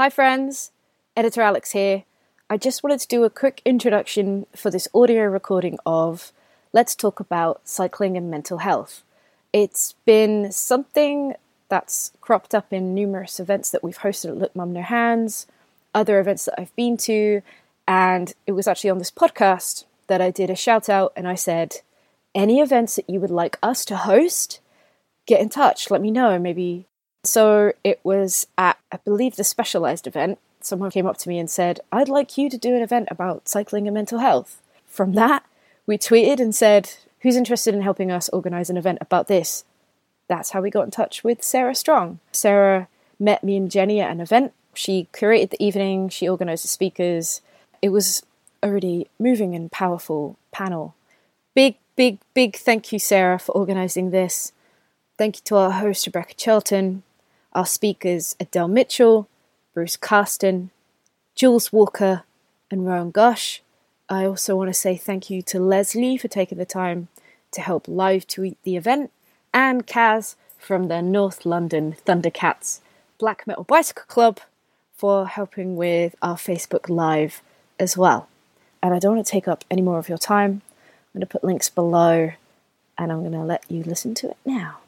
Hi, friends. Editor Alex here. I just wanted to do a quick introduction for this audio recording of Let's Talk About Cycling and Mental Health. It's been something that's cropped up in numerous events that we've hosted at Look Mum No Hands, other events that I've been to, and it was actually on this podcast that I did a shout out and I said, Any events that you would like us to host, get in touch, let me know. Maybe so it was at, I believe, the Specialized event. Someone came up to me and said, I'd like you to do an event about cycling and mental health. From that, we tweeted and said, Who's interested in helping us organize an event about this? That's how we got in touch with Sarah Strong. Sarah met me and Jenny at an event. She curated the evening, she organized the speakers. It was a really moving and powerful panel. Big, big, big thank you, Sarah, for organizing this. Thank you to our host, Rebecca Charlton, our speakers Adele Mitchell, Bruce Carston, Jules Walker, and Rowan Gosh. I also want to say thank you to Leslie for taking the time to help live tweet the event, and Kaz from the North London Thundercats Black Metal Bicycle Club for helping with our Facebook Live as well. And I don't want to take up any more of your time. I'm going to put links below and I'm going to let you listen to it now.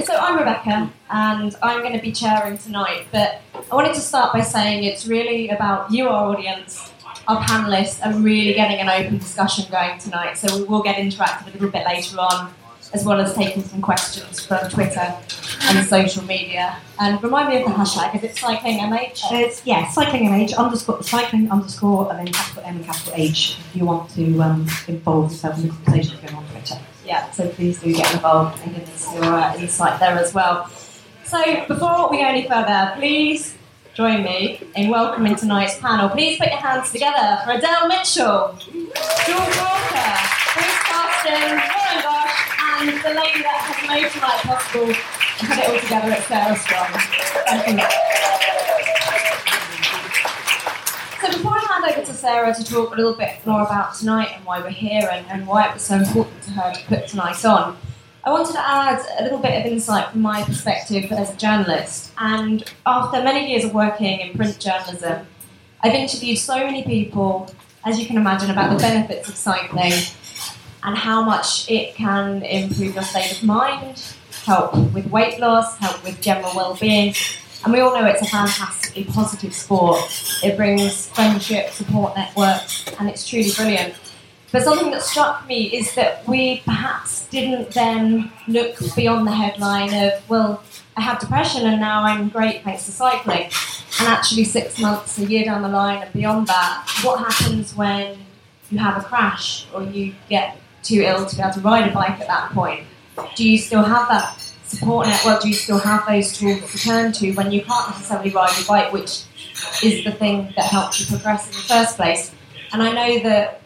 So I'm Rebecca, and I'm going to be chairing tonight. But I wanted to start by saying it's really about you, our audience, our panelists, and really getting an open discussion going tonight. So we will get interactive a little bit later on, as well as taking some questions from Twitter and social media. And remind me of the hashtag. Is it cycling MH? It's yeah, cycling MH underscore cycling underscore and then capital M and capital H if you want to um, involve yourself in the conversation going on Twitter. Yeah, so please do get involved and give us your uh, insight there as well. So before we go any further, please join me in welcoming tonight's panel. Please put your hands together for Adele Mitchell, George Walker, Chris Carston, Warren Gosh, and the lady that has made tonight possible and put it all together at Sarah Strong. Thank you. So before hand over to Sarah to talk a little bit more about tonight and why we're here and, and why it was so important to her to put tonight on, I wanted to add a little bit of insight from my perspective as a journalist. And after many years of working in print journalism, I've interviewed so many people, as you can imagine, about the benefits of cycling and how much it can improve your state of mind, help with weight loss, help with general well-being. And we all know it's a fantastically positive sport. It brings friendship, support networks, and it's truly brilliant. But something that struck me is that we perhaps didn't then look beyond the headline of, well, I have depression and now I'm great thanks to cycling. And actually, six months, a year down the line, and beyond that, what happens when you have a crash or you get too ill to be able to ride a bike at that point? Do you still have that support network? Do you still have those tools to turn to when you can't necessarily ride your bike, which is the thing that helps you progress in the first place? And I know that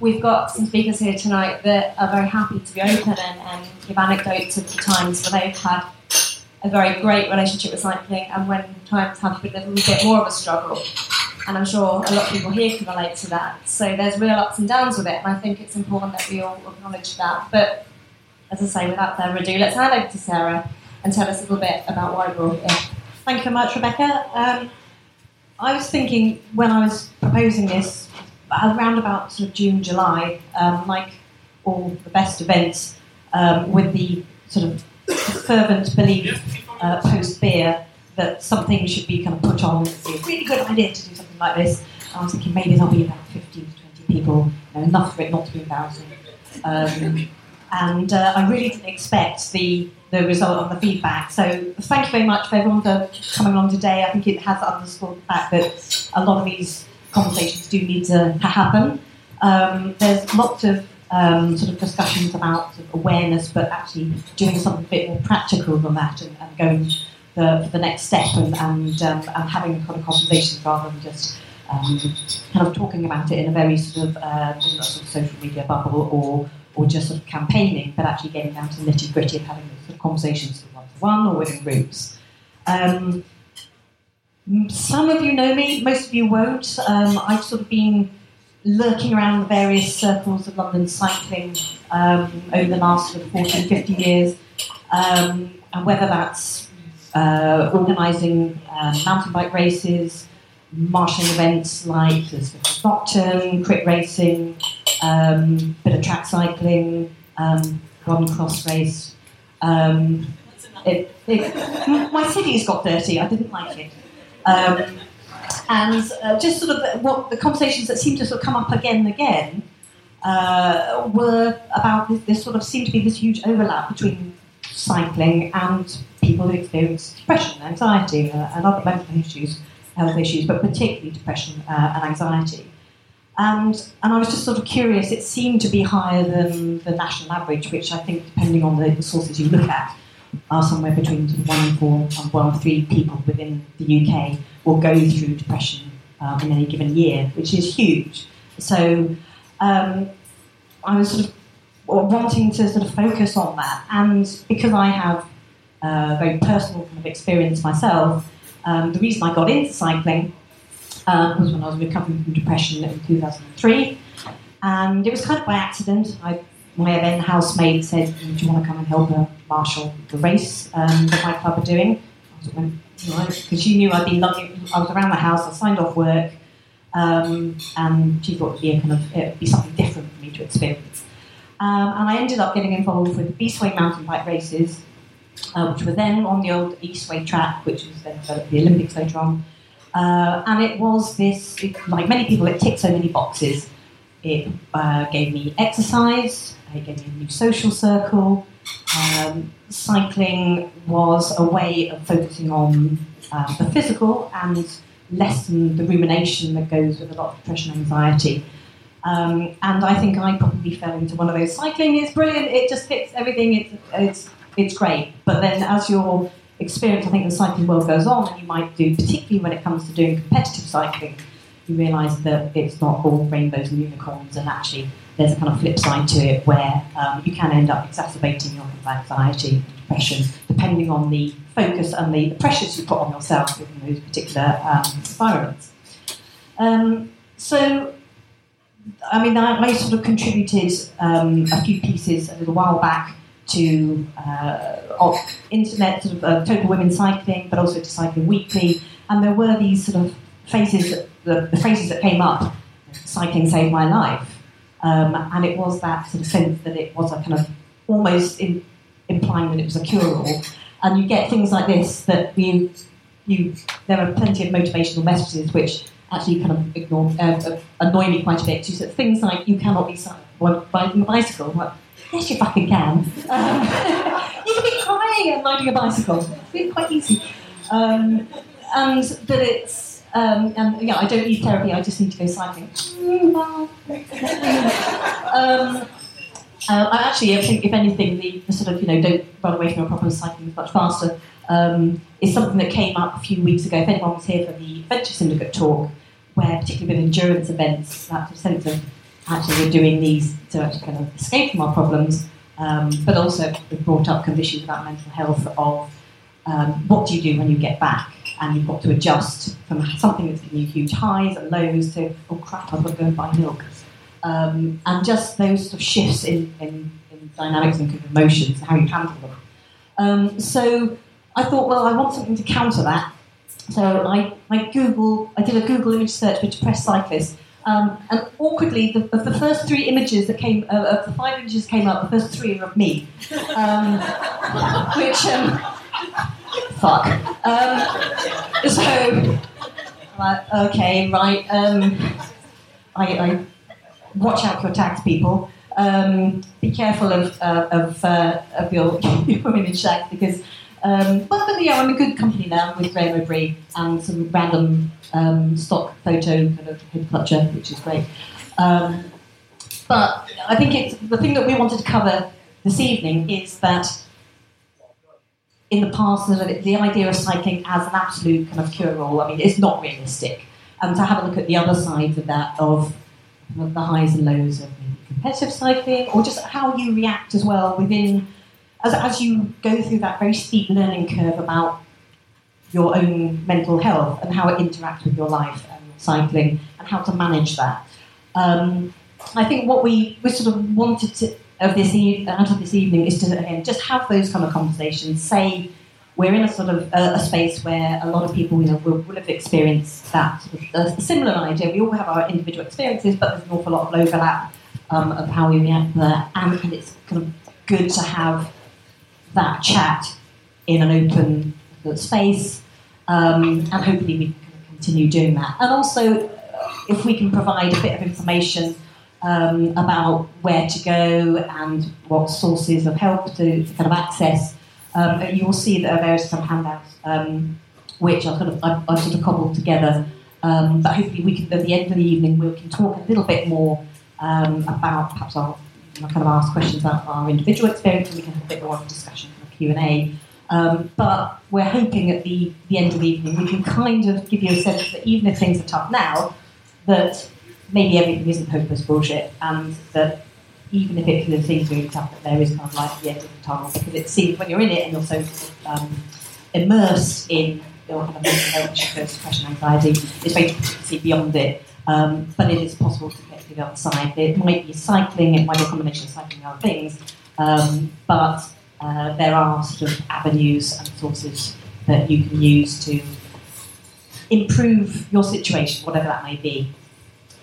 we've got some speakers here tonight that are very happy to be open and, and give anecdotes of the times where they've had a very great relationship with cycling and when times have been a little bit more of a struggle. And I'm sure a lot of people here can relate to that. So there's real ups and downs with it, and I think it's important that we all acknowledge that. But as I say, without further ado, let's hand over to Sarah and tell us a little bit about why we're all here. Thank you very much, Rebecca. Um, I was thinking when I was proposing this around about sort of June, July, um, like all the best events, um, with the sort of fervent belief uh, post beer that something should be kind of put on. It's a really good idea to do something like this. I was thinking maybe there'll be about 15 to 20 people, you know, enough for it not to be embarrassing. Um, and uh, I really didn't expect the, the result of the feedback. So thank you very much for everyone for coming along today. I think it has underscored the fact that a lot of these conversations do need to, happen. Um, there's lots of um, sort of discussions about sort of awareness, but actually doing something a bit more practical than that and, and going the, the next step and, and, um, and having kind of conversations rather than just um, kind of talking about it in a very sort of, uh, sort of social media bubble or, or just sort of campaigning, but actually getting down to the nitty gritty of having sort of conversations one to one or within groups. Um, some of you know me, most of you won't. Um, I've sort of been lurking around the various circles of London cycling um, over the last sort of 40, 50 years, um, and whether that's uh, organising uh, mountain bike races, marshalling events like the Stockton, crit racing, um, bit of track cycling, um, one cross race. Um, it, it, my city's got dirty. I didn't like it. Um, and uh, just sort of what the conversations that seemed to sort of come up again and again uh, were about this, this, sort of seemed to be this huge overlap between cycling and people who experience depression, anxiety, uh, and other mental issues, health issues, but particularly depression uh, and anxiety. And, and I was just sort of curious, it seemed to be higher than the national average, which I think, depending on the, sources you look at, are somewhere between one in four and one in three people within the UK will go through depression um, in any given year, which is huge. So um, I was sort of wanting to sort of focus on that, and because I have a very personal kind of experience myself, um, the reason I got into cycling um, was when I was recovering from depression in 2003, and it was kind of by accident. I, my then housemate said, "Do you want to come and help her marshal the race um, that my club are doing?" Because she knew I'd been looking. I was around the house. I signed off work, um, and she thought it'd be kind of it'd be something different for me to experience. Um, and I ended up getting involved with the Eastway mountain bike races, uh, which were then on the old Eastway track, which was then developed the Olympics later on. Uh, and it was this, like many people, it ticked so many boxes. It uh, gave me exercise, it gave me a new social circle, um, cycling was a way of focusing on uh, the physical and lessen the rumination that goes with a lot of depression and anxiety. Um, and I think I probably fell into one of those. Cycling is brilliant; it just fits everything. It's it's it's great. But then, as your experience, I think the cycling world goes on, and you might do, particularly when it comes to doing competitive cycling, you realise that it's not all rainbows and unicorns, and actually there's a kind of flip side to it where um, you can end up exacerbating your anxiety depression depending on the focus and the, pressures you put on yourself within those particular um, environments. Um, so, I mean, I, I, sort of contributed um, a few pieces a little while back to uh, internet, sort of uh, Total Women Cycling, but also to Cycling Weekly, and there were these sort of phases, that, the, the phrases that came up, cycling saved my life. Um, and it was that sort of sense that it was a kind of almost in, implying that it was a cure-all. And you get things like this that you, you, there are plenty of motivational messages which actually kind of ignore, uh, annoy me quite a bit. Said things like you cannot be riding a bicycle. Yes, you fucking can. Um, you can be crying and riding a bicycle. It's quite easy. Um, and that it's um, and yeah, I don't need therapy. I just need to go cycling. um, uh, I actually I think, if anything, the, the, sort of you know don't run away from your problems, cycling is much faster. Um, is something that came up a few weeks ago. If anyone was here for the Adventure Syndicate talk, where particularly with endurance events, that sense of actually we're doing these to actually kind of escape from our problems, um, but also we've brought up conditions about mental health of um, what do you do when you get back and you've got to adjust from something that's giving you huge highs and lows to, oh crap, I've got to go and buy milk. Um, and just those sort of shifts in, in, in dynamics and emotions, how you handle them. Um, so I thought, well, I want something to counter that. so I, I Google, I did a Google image search for depressed cyclists, um, and awkwardly, the, of the first three images that came, uh, of the five images came up, the first three are of me, um, which, um, fuck. Um, so, like, okay, right. Um, I, I watch out for tax people. Um, be careful of uh, of, uh, of your, your image shack because um, but, but yeah, I'm in good company now with Graeme Obree and some random um, stock photo kind of head clutcher, which is great. Um, but I think it's the thing that we wanted to cover this evening is that in the past, the, idea of cycling as an absolute kind of cure-all, I mean, it's not realistic. And to have a look at the other side of that, of the highs and lows of competitive cycling, or just how you react as well within as, as you go through that very steep learning curve about your own mental health and how it interacts with your life and cycling and how to manage that. Um, I think what we, we sort of wanted to, of this e- out of this evening is to again just have those kind of conversations. Say we're in a sort of a, a space where a lot of people you know will, will have experienced that sort similar idea. We all have our individual experiences, but there's an awful lot of overlap um, of how we react there, and, and it's kind of good to have that chat in an open space, um, and hopefully we can continue doing that. And also, if we can provide a bit of information um, about where to go and what sources of help to, to kind of access, um, you will see that there are some handouts um, which I've, of, I've, I've, sort of cobbled together. Um, but hopefully, we can at the end of the evening we can talk a little bit more um, about perhaps our kind of ask questions about our individual experience and we can have a bit more of a discussion for Q&A. Um, but we're hoping at the, the end of the evening we can kind of give you a sense that even if things are tough now, that maybe everything isn't hopeless bullshit and that even if it seems really tough, that there is kind of light at the end of the tunnel because it seems when you're in it and you're so um, immersed in your kind of mental health depression, anxiety, it's very difficult to see beyond it. Um, but it is possible to other. It might be cycling, it might be a combination of cycling and other things, um, but uh, there are sort of avenues and sources that you can use to improve your situation, whatever that may be.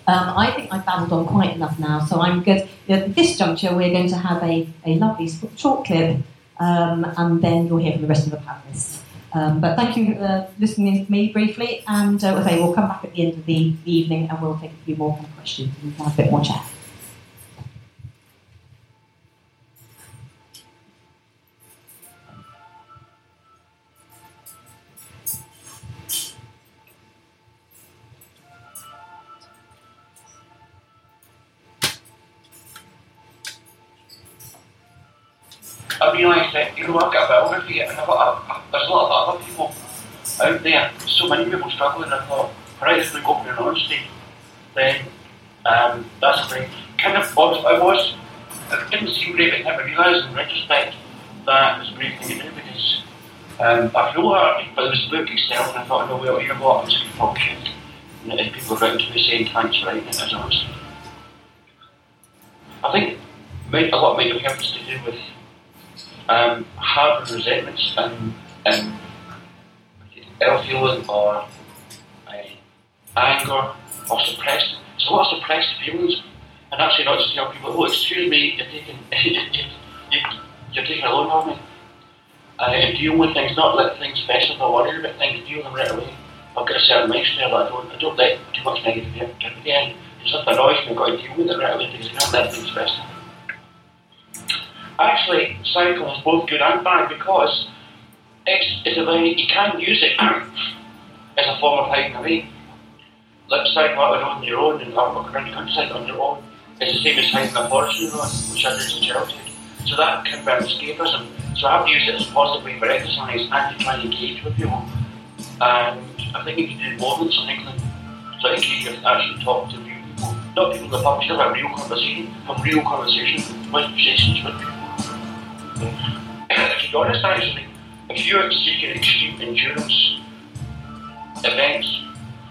Um, I think I've babbled on quite enough now, so I'm good. At this juncture, we're going to have a, a lovely short clip, um, and then you'll hear from the rest of the panelists. Um, but thank you for uh, listening to me briefly, and uh, say we'll come back at the end of the, the evening and we'll take a few more questions and have a bit more chat. I realised that, you know, I've got a biography and I've got a, a, there's a lot of other people out there, so many people struggling, I thought, right, if we go up an honesty, then um, that's great. Kind of, I was, it didn't seem great, but I realised in retrospect that was a great thing to do because um, I feel hard, but it was the book itself, and I thought, no, well, you know what, I'm just going to. And people were writing to me saying thanks for writing it as honest. I think a lot of mental health has to do with um, harbour resentments and, and ill feeling or uh, anger or suppressed. There's a lot of suppressed feelings, and actually not just tell people, oh, excuse me, you're taking, you're taking a loan on me. Uh, and deal with things, not let things fester, not worry about things, deal them right away. I've got a certain lifestyle that I don't, I don't let too much negativity in. If something annoys me, I've got to deal with it right away because I can't let things fester actually cycling is both good and bad because it's, it's a very, you can use it as a form of hiding away. Like cycling out on your own and or around the countryside on your own is the same as hiding a forest on your own, which I did in childhood. So that can be escapism. So I have to use it as a positive way for exercise and to try and engage with people. And I think if you do more than cycling, so I think you can actually talk to people, not people in the pub, still have real conversation, have real conversations, conversations with people be honest, actually, if you're seeking extreme endurance events,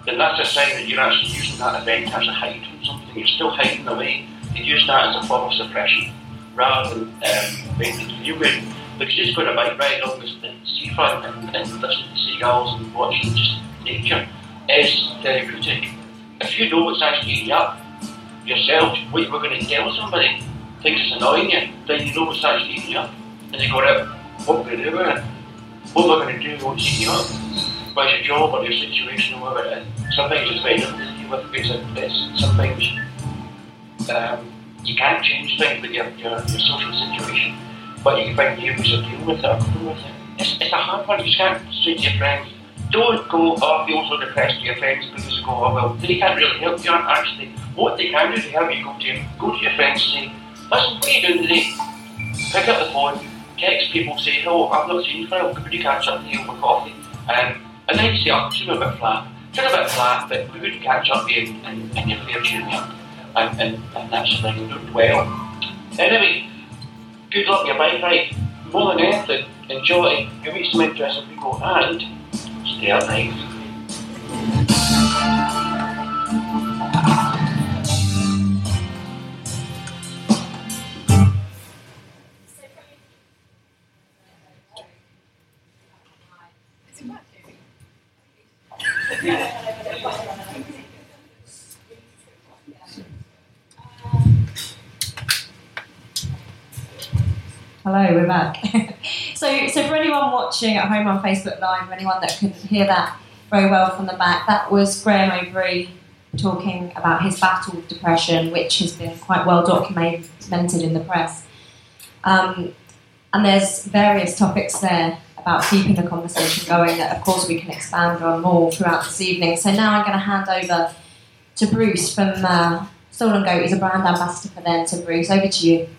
then that's a sign that you're actually using that event as a hide from something. You're still hiding away. You use that as a form of suppression rather than um, making you would because you're just going to bike ride on the, seafront and, and listen to seagulls and watching just danger is therapeutic. If you know what's actually eating you up yourself, what you were going to tell somebody, thinks it's annoying you, then you know what's actually eating you up. And you go, what going to do it? What I going to do eating you up? What's your job or your situation or whatever it is? Sometimes it's better to deal with because it's sometimes um, you can't change things with your, your, your social situation, but you can find new ways of dealing with it or with it. It's, it's a hard one. You can't say to your friends, don't go, oh, I feel so depressed to your friends because you go, oh, well, they can't really help you. Actually, what they can do to help you, go to, go to your friends and say, listen, what are you doing today? Pick up the phone, text people, say, hello, I've not seen you for could you catch up you over coffee? Um, and you say, oh, I'm a bit flat. Still a bit flat, but we would catch up you and, and you're there cheering up. And, and, and that's the thing, doing well. Anyway, good luck your bike ride. More than anything, enjoy, you meet some interesting people, and stay up night. Hello, we're back. so, so for anyone watching at home on Facebook Live, anyone that could hear that very well from the back, that was Graeme Obree talking about his battle with depression, which has been quite well documented in the press. Um, and there's various topics there about keeping the conversation going that, of course, we can expand on more throughout this evening. So now I'm going to hand over to Bruce from uh, Stolen Goat. He's a brand ambassador for them. So, Bruce, over to you.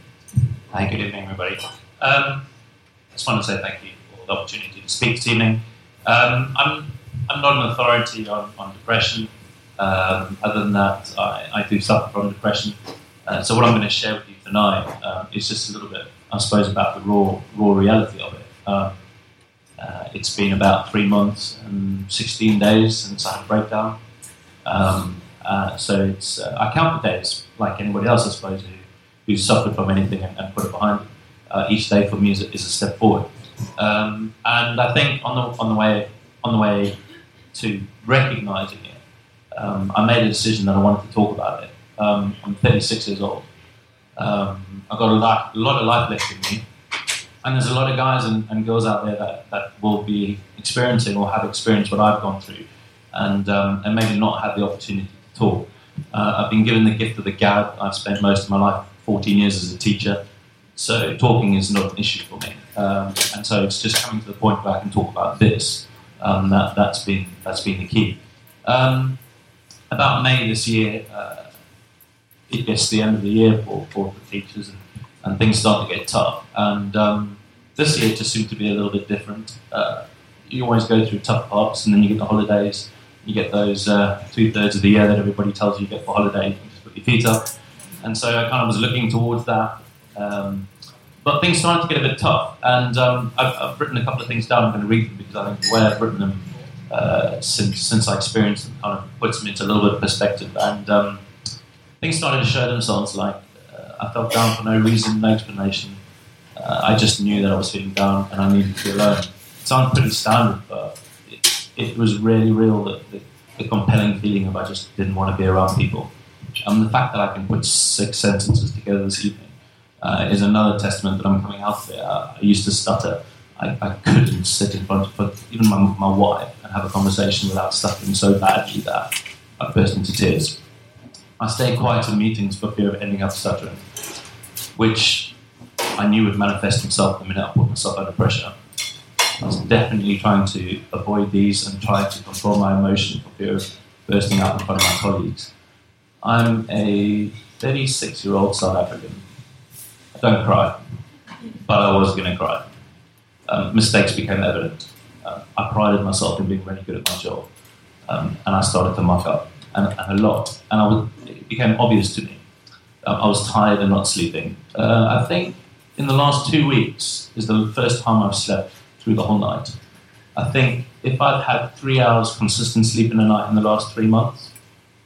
Hi, good evening, everybody. Um, I just want to say thank you for the opportunity to speak this evening. Um, I'm, I'm not an authority on, on depression. Um, other than that, I, I, do suffer from depression. Uh, so what I'm going to share with you tonight um, is just a little bit, I suppose, about the raw, raw reality of it. Uh, it's been about three months and 16 days since I had a breakdown. Um, uh, so it's, uh, I count the days like anybody else, I suppose, who suffered from anything and, and put it behind. Uh, each day for me is a, is a step forward. Um, and I think on the, on the way on the way to recognizing it, um, I made a decision that I wanted to talk about it. Um, I'm 36 years old. Um, I've got a lot, a lot of life left in me. And there's a lot of guys and, and girls out there that, that will be experiencing or have experienced what I've gone through and, um, and maybe not had the opportunity to talk. Uh, I've been given the gift of the gab. I've spent most of my life 14 years as a teacher, so talking is not an issue for me. Um, and so it's just coming to the point where I can talk about this. Um, that, that's been that's been the key. Um, about May this year, uh, it gets the end of the year for, for the teachers, and, and things start to get tough. And um, this year just seemed to be a little bit different. Uh, you always go through tough parts, and then you get the holidays. You get those uh, two thirds of the year that everybody tells you you get for holiday. You just put your feet up and so I kind of was looking towards that. Um, but things started to get a bit tough, and um, I've, I've, written a couple of things down. I'm going to read them because I think the way I've written them uh, since since I experienced them kind of puts them into a little bit of perspective. And um, things started to show themselves. Like uh, I felt down for no reason, no explanation. Uh, I just knew that I was feeling down and I needed to be alone. It sounds pretty standard, but it, it was really real. that the, the compelling feeling of I just didn't want to be around people. And the fact that I can put six sentences together this evening uh, is another testament that I'm coming out of it. Uh, I used to stutter. I, I, couldn't sit in front of even my, my wife and have a conversation without stuttering so badly that I burst into tears. I stay quiet in meetings for fear of ending up stuttering, which I knew would manifest itself the minute I put myself under pressure. I was definitely trying to avoid these and try to control my emotion for fear of bursting out in front of my colleagues. I'm a 36 year old South African. I don't cry, but I was going to cry. Um, mistakes became evident. Uh, I prided myself in being really good at my job, um, and I started to muck up, and, and a lot. And was, it became obvious to me. Um, I was tired and not sleeping. Uh, I think in the last two weeks is the first time I've slept through the whole night. I think if I've had three hours consistent sleep in a night in the last three months,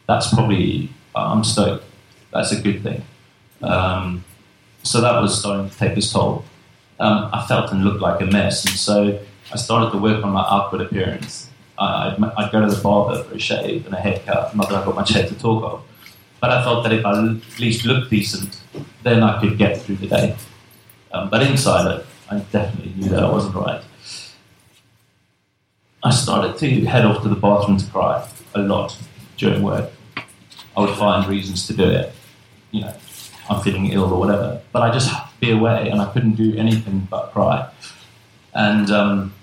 that's probably I'm stoked. That's a good thing. Um, so that was starting to take its toll. Um, I felt and looked like a mess, and so I started to work on my outward appearance. I, I'd, I'd go to the barber for a shave and a haircut, not that I've got much hair to talk of. But I felt that if I at least looked decent, then I could get through the day. Um, but inside it, I definitely knew that I wasn't right. I started to head off to the bathroom to cry a lot during work. I would find reasons to do it. You know, I'm feeling ill or whatever. But I just had to be away and I couldn't do anything but cry. And um,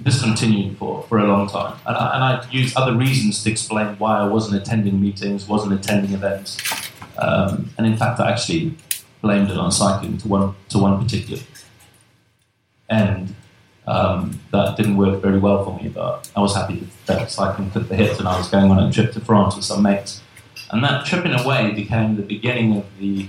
this continued for, for a long time. And I, and I used other reasons to explain why I wasn't attending meetings, wasn't attending events. Um, and in fact, I actually blamed it on cycling to one, to one particular end. Um, that didn't work very well for me, but I was happy that cycling took the hit and I was going on a trip to France with some mates. And that trip, in a way, became the beginning of the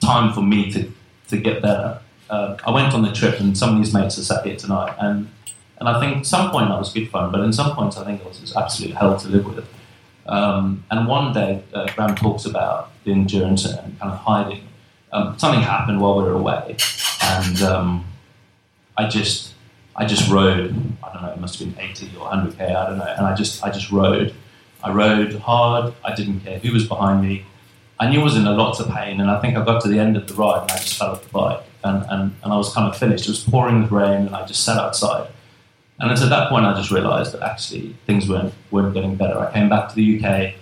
time for me to, to get better. Uh, I went on the trip, and some of these mates are sat here tonight, and and I think at some point that was good fun, but in some points I think it was absolute hell to live with. Um, and one day, uh, Graeme talks about the endurance and kind of hiding. Um, something happened while we were away, and um, I just, I just rode. I don't know, it must have been 80 or 100k. I don't know, and I just, I just rode. I rode hard. I didn't care who was behind me. I knew I was in a lot of pain, and I think I got to the end of the ride and I just fell off the bike, and, and, and I was kind of finished. It was pouring with rain, and I just sat outside. And it's at that point I just realised that actually things weren't weren't getting better. I came back to the UK,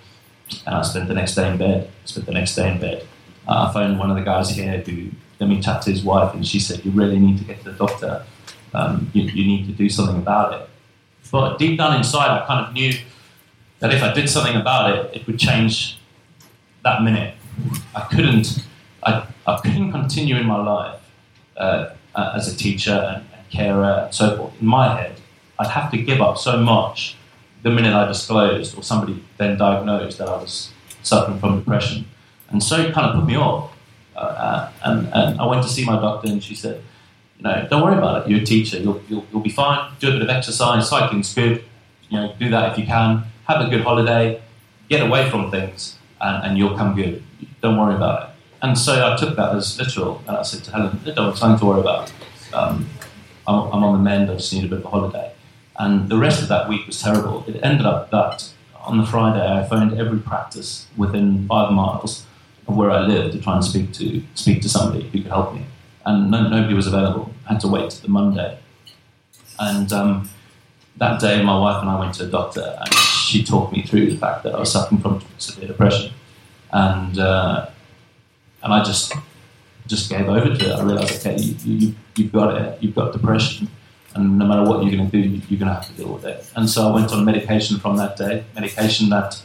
and I spent the next day in bed. Spent the next day in bed. Uh, I phoned one of the guys here who let me chat to his wife, and she said, "You really need to get to the doctor. Um, you, you need to do something about it." But deep down inside, I kind of knew that if I did something about it, it would change that minute. I couldn't, I, I couldn't continue in my life uh, as a teacher and, and carer and so forth. In my head, I'd have to give up so much the minute I disclosed or somebody then diagnosed that I was suffering from depression. And so it kind of put me off. Uh, uh and, and I went to see my doctor and she said, you know, don't worry about it. You're a teacher. You'll, you'll, you'll be fine. Do a bit of exercise. Cycling's good. You know, do that if you can have a good holiday, get away from things, and, and you'll come good. Don't worry about it. And so I took that as literal, and I said to Helen, "Don't something to worry about. Um, I'm, I'm, on the mend. I just need a bit of a holiday." And the rest of that week was terrible. It ended up that on the Friday I phoned every practice within five miles of where I lived to try and speak to speak to somebody who could help me, and no, nobody was available. I had to wait to the Monday, and um, that day my wife and I went to a doctor, and she talked me through the fact that I was suffering from severe depression, and uh, and I just just gave over to it. I realised, okay, you, you, you've got it. You've got depression, and no matter what you're going to do, you're going to have to deal with it. And so I went on medication from that day. Medication that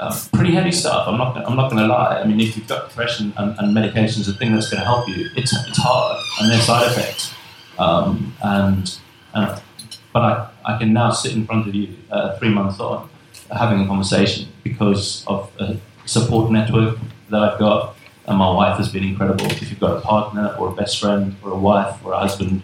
uh, pretty heavy stuff. I'm not. I'm not going to lie. I mean, if you've got depression and, and medication is a thing that's going to help you, it's it's hard and there's side effects. Um, and, and but I, I can now sit in front of you uh, three months on having a conversation because of a support network that I've got. And my wife has been incredible. If you've got a partner or a best friend or a wife or a husband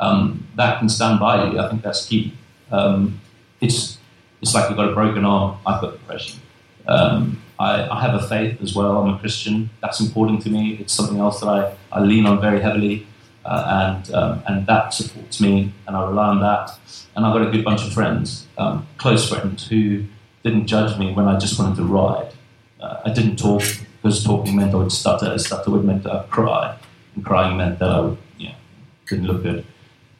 um, that can stand by you, I think that's key. Um, it's, it's like you've got a broken arm, I've got depression. Um, I, I, have a faith as well. I'm a Christian. That's important to me. It's something else that I, I lean on very heavily uh, and um, and that supports me, and I rely on that. And I've got a good bunch of friends, um, close friends, who didn't judge me when I just wanted to ride. Uh, I didn't talk because talking meant I would stutter. Stutter would meant I would cry, and crying meant that I would, you know, didn't look good.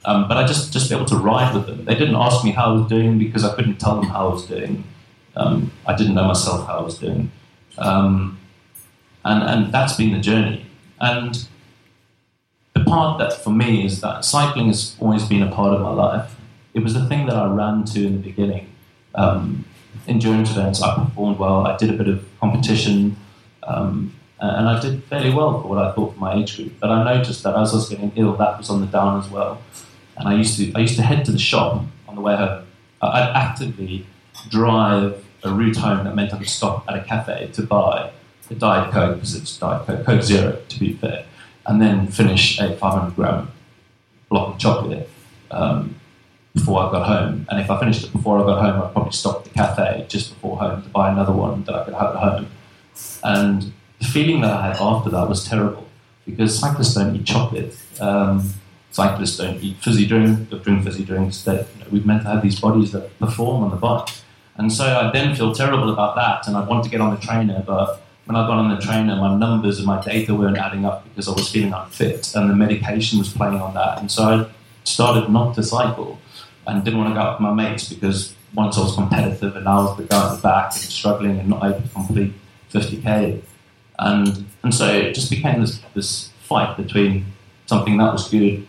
Um, but I just just be able to ride with them. They didn't ask me how I was doing because I couldn't tell them how I was doing. Um, I didn't know myself how I was doing, um, and and that's been the journey. And the part that for me is that cycling has always been a part of my life. It was the thing that I ran to in the beginning. Um, endurance events, I performed well. I did a bit of competition, um, and I did fairly well for what I thought for my age group. But I noticed that as I was getting ill, that was on the down as well. And I used to I used to head to the shop on the way home. I'd actively drive a route home that meant I could stop at a cafe to buy a Diet Coke because it's Diet Coke, Coke Zero to be fair and then finish a 500 gram block of chocolate um, before I got home. And if I finished it before I got home, I'd probably stop at the cafe just before home to buy another one that I could have at home. And the feeling that I had after that was terrible because cyclists don't eat chocolate. Um, cyclists don't eat fizzy drink, drink fizzy drinks. That you know, we're meant to have these bodies that perform on the bike. And so I then feel terrible about that, and I want to get on the trainer, but when I got on the trainer, my numbers and my data weren't adding up because I was feeling unfit, and the medication was playing on that. And so I started not to cycle and didn't want to go out with my mates because once I was competitive and I was the guy at the back and struggling and not able to complete 50k. And, and so it just became this, this fight between something that was good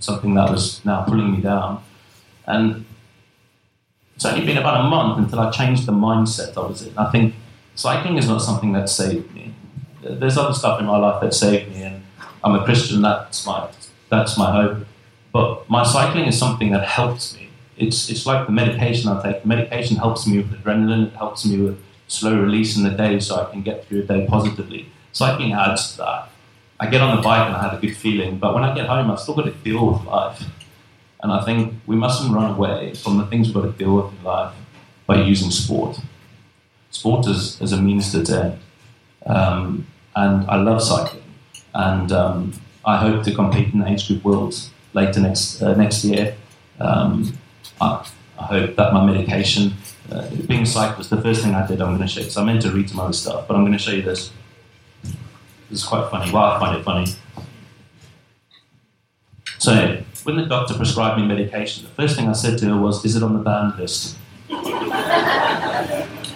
something that was now pulling me down. And it's only been about a month until I changed the mindset I was in. I think cycling is not something that saved me. There's other stuff in my life that saved me, and I'm a Christian. That's my that's my hope. But my cycling is something that helps me. It's it's like the medication I take. The medication helps me with adrenaline. It helps me with slow release in the day, so I can get through a day positively. Cycling adds to that. I get on the bike and I have a good feeling, but when I get home, I've still got to deal with life. And I think we mustn't run away from the things we've got to deal with in life by using sport. Sport is, is a means to end. Um, and I love cycling. And um, I hope to compete in the age group worlds later next, uh, next year. Um, I, I, hope that my medication, uh, being a cyclist, the first thing I did, I'm going to show you. So I meant to read some other stuff, but I'm going to show you this. Is quite funny. Well, I find it funny. So, when the doctor prescribed me medication, the first thing I said to her was, Is it on the banned list?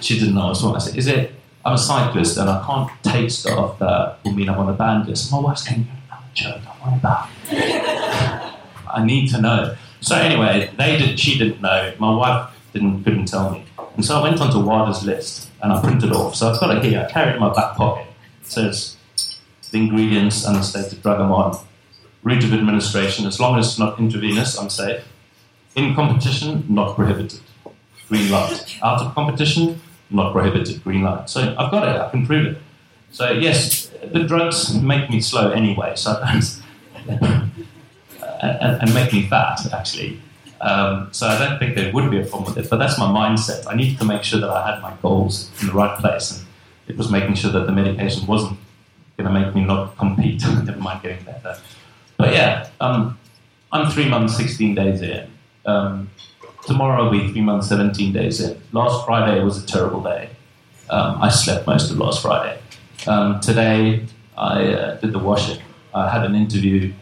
she didn't know well. I said, Is it? I'm a cyclist and I can't take stuff that will mean I'm on the banned list. My wife's going, Joe, don't worry about it. I need to know. So, anyway, they did, she didn't know. My wife didn't, couldn't tell me. And so I went onto WADA's list and I printed off. So I've got it here. I carry it in my back pocket. It says the ingredients and the stated drug I'm on route of administration, as long as it's not intravenous, I'm safe. In competition, not prohibited. Green light. Out of competition, not prohibited. Green light. So I've got it, I can prove it. So, yes, the drugs make me slow anyway, so and, and, make me fat, actually. Um, so I don't think there would be a problem with it, but that's my mindset. I needed to make sure that I had my goals in the right place, and it was making sure that the medication wasn't going to make me not compete, never mind getting better. But yeah, um, I'm three months, 16 days in. Um, tomorrow will be three months, 17 days in. Last Friday was a terrible day. Um, I slept most of last Friday. Um, today, I uh, did the washing. I had an interview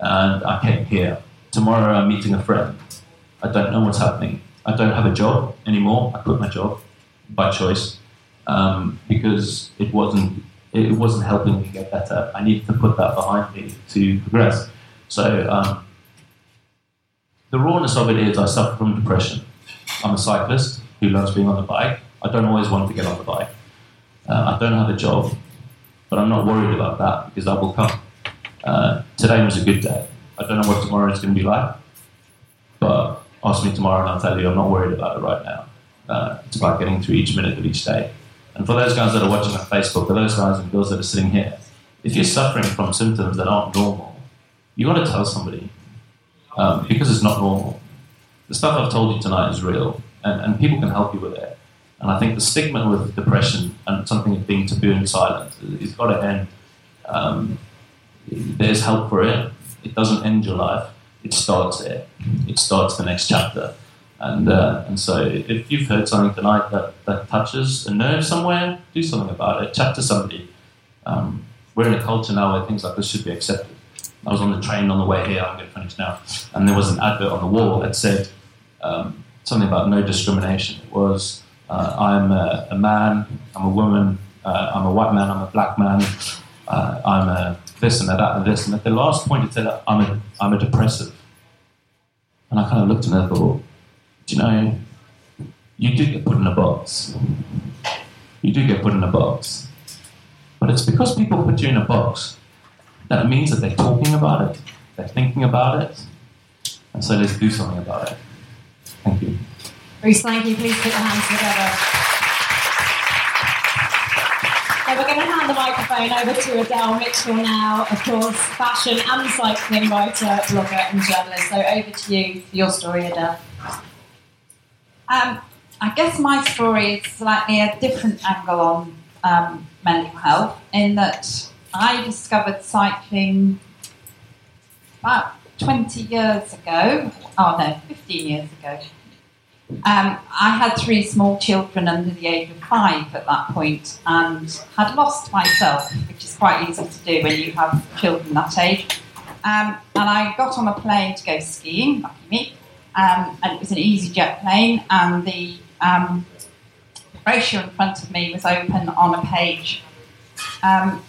and I came here. Tomorrow, I'm meeting a friend. I don't know what's happening. I don't have a job anymore. I quit my job by choice um, because it wasn't it wasn't helping me get better. I needed to put that behind me to progress. So um, the rawness of it is I suffer from depression. I'm a cyclist who loves being on the bike. I don't always want to get on the bike. Uh, I don't have a job, but I'm not worried about that because that will come. Uh, today was a good day. I don't know what tomorrow is going to be like, but ask me tomorrow and I'll tell you I'm not worried about it right now. Uh, it's about getting through each minute of each day. And for those guys that are watching on Facebook, for those guys and girls that are sitting here, if you're suffering from symptoms that aren't normal, you got to tell somebody um, because it's not normal. The stuff I've told you tonight is real, and, and people can help you with it. And I think the stigma with depression and something being taboo and silent is got to end. Um, there's help for it. It doesn't end your life. It starts there. It starts the next chapter. And, uh, and so if you've heard something tonight that, that touches a nerve somewhere, do something about it. Chat to somebody. Um, we're in a culture now where things like this should be accepted. I was on the train on the way here, I'm going to finish now, and there was an advert on the wall that said um, something about no discrimination. It was, uh, I'm a, a, man, I'm a woman, uh, I'm a white man, I'm a black man, uh, I'm a this and a that and this. And at the last point it said, I'm a, I'm a depressive. And I kind of looked at it and thought, you know, you do get put in a box. You do get put in a box. But it's because people put you in a box that it means that they're talking about it, they're thinking about it, and so let's do something about it. Thank you. Bruce, thank you. Please put your hands together. So we're going to hand the microphone over to Adele Mitchell now, of course, fashion and cycling writer, blogger, and journalist. So over to you for your story, Adele. Um, I guess my story is slightly a different angle on um, mental health in that I discovered cycling about 20 years ago, oh no, 15 years ago, um, I had three small children under the age of five at that point and had lost myself, which is quite easy to do when you have children that age. Um, and I got on a plane to go skiing, lucky me, um, and it was an EasyJet plane, and the um, brochure in front of me was open on a page um,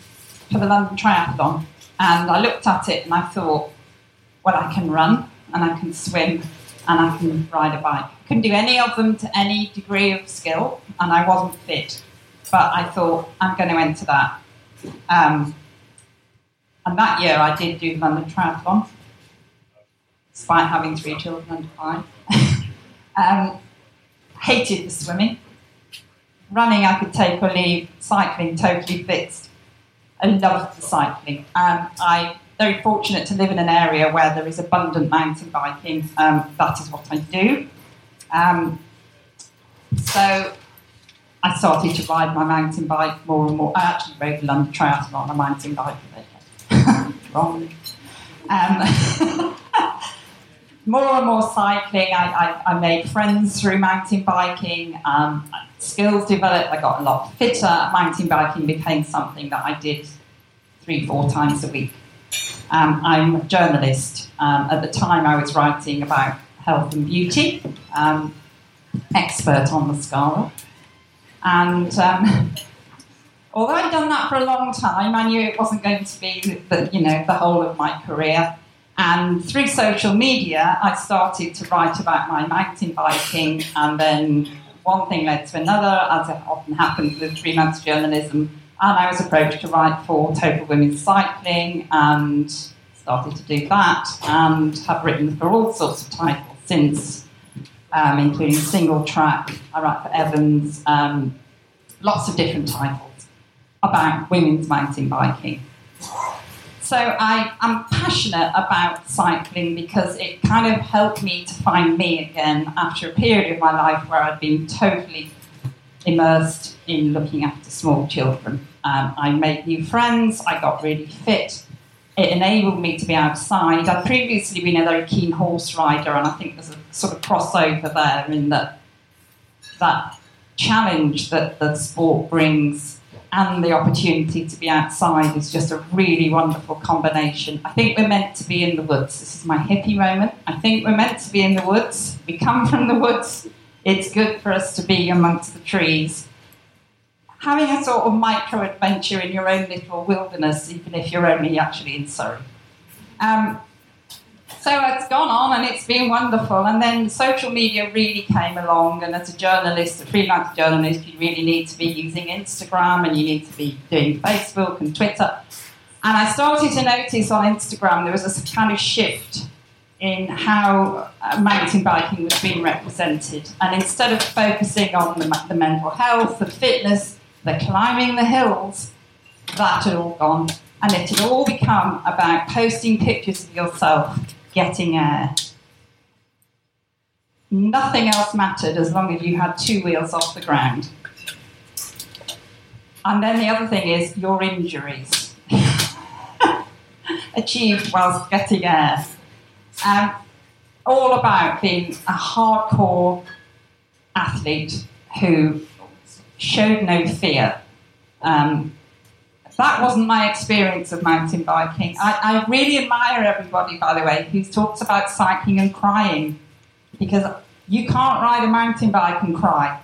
for the London Triathlon. And I looked at it and I thought, well, I can run and I can swim and I can ride a bike. I couldn't do any of them to any degree of skill, and I wasn't fit. But I thought I'm going to enter that. Um, and that year I did do the London Triathlon, despite having three children under five. um, hated the swimming. Running I could take or leave, cycling totally fixed. I loved the cycling. Um, I'm very fortunate to live in an area where there is abundant mountain biking. Um, that is what I do. Um, so I started to ride my mountain bike more and more. I actually rode the London Triathlon on a mountain bike. Wrong. Um, more and more cycling. I, I, I, made friends through mountain biking. Um, skills developed. I got a lot fitter. Mountain biking became something that I did three, four times a week. Um, I'm a journalist. Um, at the time, I was writing about health and beauty, um, expert on the Scala. And um, although I'd done that for a long time, I knew it wasn't going to be the, you know, the whole of my career. And through social media, I started to write about my mountain biking, and then one thing led to another, as often happens with freelance journalism and I was approached to write for Total Women's Cycling and started to do that and have written for all sorts of titles since, um, including Single Track. I write for Evans, um, lots of different titles about women's mountain biking. So I, am passionate about cycling because it kind of helped me to find me again after a period of my life where I'd been totally immersed in looking after small children. Um, I made new friends, I got really fit. It enabled me to be outside. I'd previously been a very keen horse rider, and I think there's a sort of crossover there in that that challenge that the sport brings and the opportunity to be outside is just a really wonderful combination. I think we're meant to be in the woods. This is my hippie moment. I think we're meant to be in the woods. We come from the woods. It's good for us to be amongst the trees having a sort of micro adventure in your own little wilderness, even if you're only actually in Surrey. Um, so it's gone on and it's been wonderful. And then social media really came along. And as a journalist, a freelance journalist, you really need to be using Instagram and you need to be doing Facebook and Twitter. And I started to notice on Instagram there was a kind of shift in how uh, mountain biking was being represented. And instead of focusing on the, the mental health, the fitness, the climbing the hills, that had all gone. And it had all become about posting pictures of yourself getting air. Nothing else mattered as long as you had two wheels off the ground. And then the other thing is your injuries. Achieved whilst getting air. Um, all about being a hardcore athlete who showed no fear. Um, that wasn't my experience of mountain biking. I, I, really admire everybody, by the way, who talks about cycling and crying, because you can't ride a mountain bike and cry.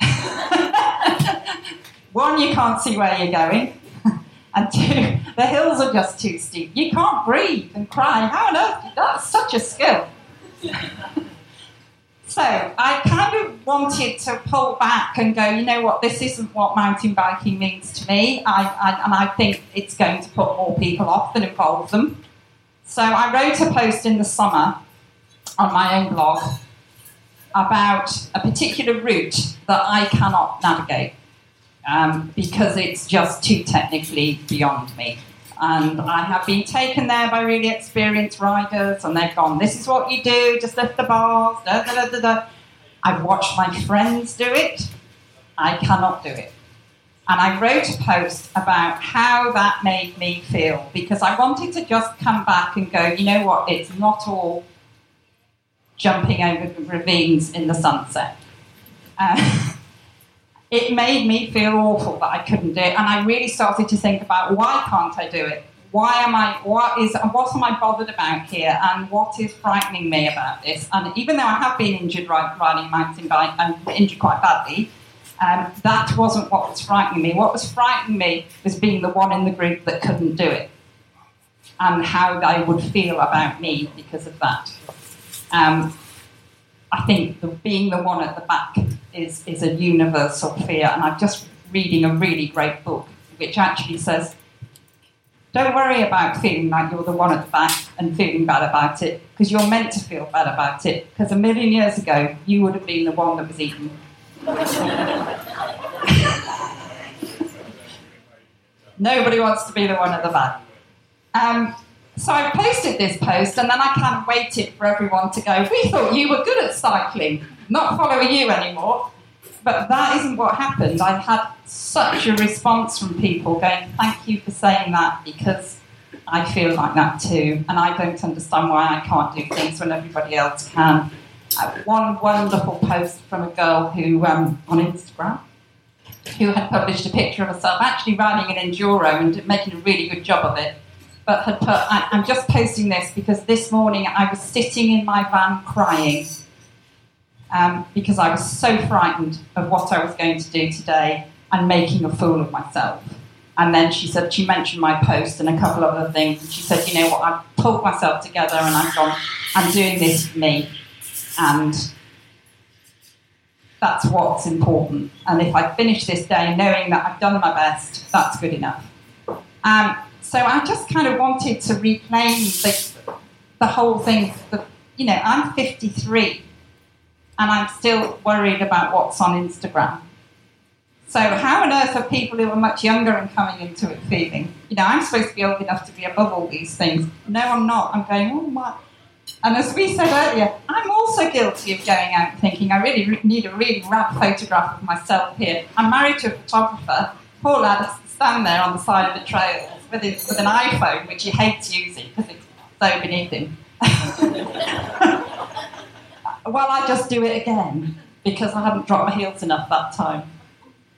One, you can't see where you're going, and two, the hills are just too steep. You can't breathe and cry. How on earth? That's such a skill. So I kind of wanted to pull back and go, you know what, this isn't what mountain biking means to me. I, I, and I think it's going to put more people off than involve them. So I wrote a post in the summer on my own blog about a particular route that I cannot navigate um, because it's just too technically beyond me. And I have been taken there by really experienced riders, and they've gone, This is what you do, just lift the bars, da, da, da, da, I've watched my friends do it. I cannot do it. And I wrote a post about how that made me feel because I wanted to just come back and go, you know what, it's not all jumping over the ravines in the sunset. Uh, it made me feel awful that I couldn't do it, and I really started to think about why can't I do it? Why am I? What is? What am I bothered about here? And what is frightening me about this? And even though I have been injured riding a mountain bike and injured quite badly, um, that wasn't what was frightening me. What was frightening me was being the one in the group that couldn't do it, and how they would feel about me because of that. Um, I think the, being the one at the back is, is a universal fear. And I'm just reading a really great book which actually says, don't worry about feeling like you're the one at the back and feeling bad about it, because you're meant to feel bad about it. Because a million years ago, you would have been the one that was eaten. Nobody wants to be the one at the back. Um, so I posted this post, and then I kind of waited for everyone to go, We thought you were good at cycling, not following you anymore. But that isn't what happened. I had such a response from people going, Thank you for saying that because I feel like that too. And I don't understand why I can't do things when everybody else can. Uh, one wonderful post from a girl who, um, on Instagram, who had published a picture of herself actually riding an enduro and making a really good job of it but had put, I, I'm just posting this because this morning I was sitting in my van crying um, because I was so frightened of what I was going to do today and making a fool of myself. And then she said, she mentioned my post and a couple of other things. And she said, you know what, I've pulled myself together and I've gone, I'm doing this for me. And that's what's important. And if I finish this day knowing that I've done my best, that's good enough. Um, so I just kind of wanted to reclaim the, the whole thing. You know, I'm 53 and I'm still worried about what's on Instagram. So how on earth are people who are much younger and coming into it feeling? You know, I'm supposed to be old enough to be above all these things. No, I'm not. I'm going, oh my. And as we said earlier, I'm also guilty of going out thinking I really need a really rad photograph of myself here. I'm married to a photographer. Poor lad has stand there on the side of the trail with, his, with an iPhone, which he hates using because it's so beneath him. well, I just do it again because I hadn't dropped my heels enough that time.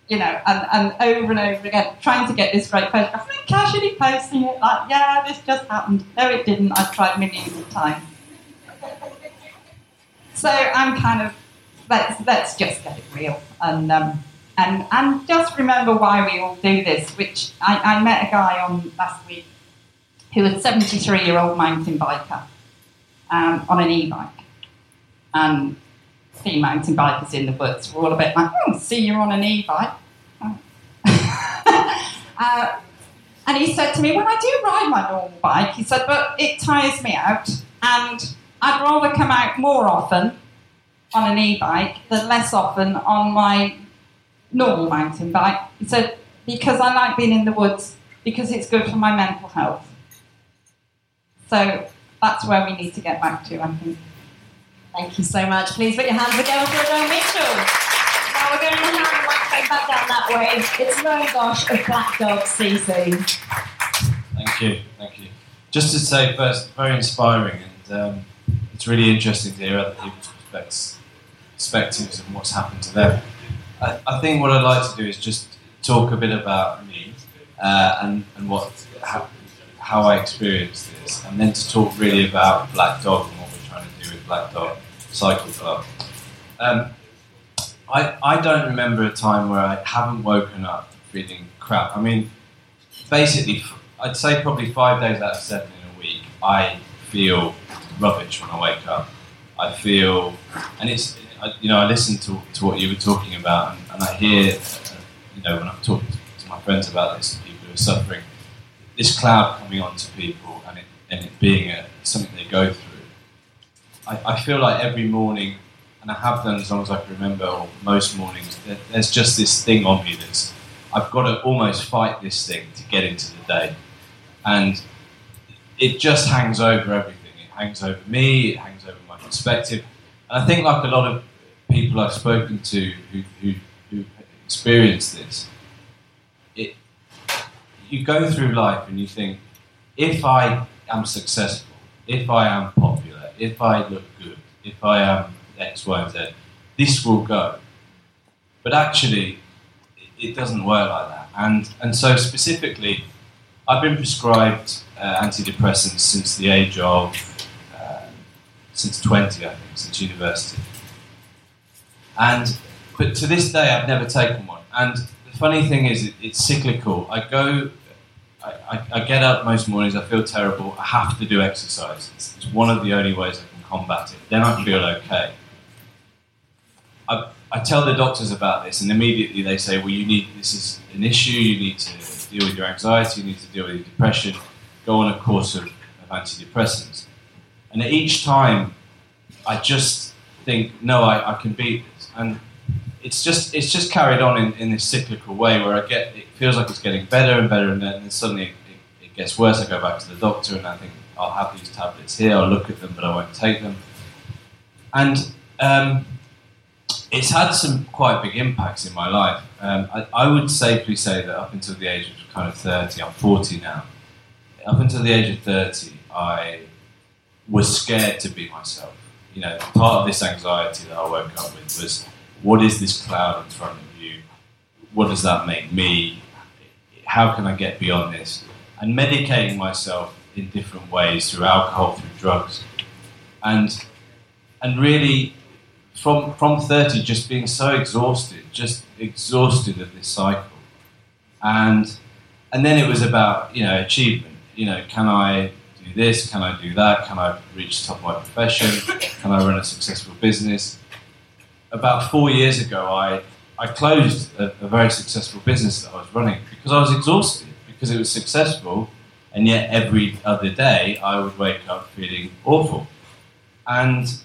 You know, and, and over and over again, trying to get this great photograph, and casually posting it like, yeah, this just happened. No, it didn't. I've tried millions of times. So I'm kind of, let's, let's just get it real. And um, and, and just remember why we all do this, which I, I met a guy on last week who was a 73 year old mountain biker um, on an e bike. And see mountain bikers in the woods. We're all a bit like, oh, see you're on an e bike. uh, and he said to me, Well, I do ride my normal bike. He said, But it tires me out. And I'd rather come out more often on an e bike than less often on my normal mountain bike. He said, because I like being in the woods, because it's good for my mental health. So that's where we need to get back to, I think. Thank you so much. Please put your hands together for Joe Mitchell. Now we're going to hand the microphone back down that way. It's Rowan Gosh of Black Dog CC. Thank you, thank you. Just to say first, very inspiring, and um, it's really interesting to hear other people's perspectives and what's happened to them. I, I, think what I'd like to do is just talk a bit about me uh, and, and what how, how I experienced this, and then to talk really about Black Dog and Black Dog Cycle Club. Um, I, I don't remember a time where I haven't woken up feeling crap. I mean, basically, I'd say probably five days out of seven in a week, I feel rubbish when I wake up. I feel, and it's I, you know, I listen to, to what you were talking about, and, and I hear, uh, you know, when I'm talking to, to my friends about this, people who are suffering, this cloud coming onto people and it, and it being a, something they go through. I, I feel like every morning, and I have done as long as I can remember, or most mornings, there, there's just this thing on me that's, I've got to almost fight this thing to get into the day. And it just hangs over everything. It hangs over me, it hangs over my perspective. And I think, like a lot of people I've spoken to who, who, who experience this, you go through life and you think, if I am successful, if I am popular, if I look good, if I am X, Y, and Z, this will go. But actually, it doesn't work like that. And, and so, specifically, I've been prescribed uh, antidepressants since the age of, uh, since 20, I think, since university. And, but to this day, I've never taken one. And the funny thing is, it, it's cyclical. I go, I, I, get up most mornings, I feel terrible, I have to do exercise. It's, it's one of the only ways I can combat it. Then I feel okay. I, I tell the doctors about this, and immediately they say, "Well, you need this is an issue. You need to deal with your anxiety. You need to deal with your depression. Go on a course of, of antidepressants." And each time, I just think, "No, I, I can beat this." And it's just it's just carried on in, in this cyclical way where I get it feels like it's getting better and better, and then suddenly it, it, gets worse. I go back to the doctor, and I think I'll have these tablets here. I'll look at them, but I won't take them. And um, it's had some quite big impacts in my life. Um, I, I, would safely say that up until the age of kind of 30, I'm 40 now, up until the age of 30, I was scared to be myself. You know, part of this anxiety that I woke up with was what is this cloud in front of you? What does that make me? How can I get beyond this? And medicating myself in different ways through alcohol, through drugs. And, and really, from from 30 just being so exhausted just exhausted of this cycle and and then it was about you know achievement you know can i do this can i do that can i reach the top of my profession can i run a successful business about four years ago i i closed a, a very successful business that i was running because i was exhausted because it was successful and yet every other day i would wake up feeling awful and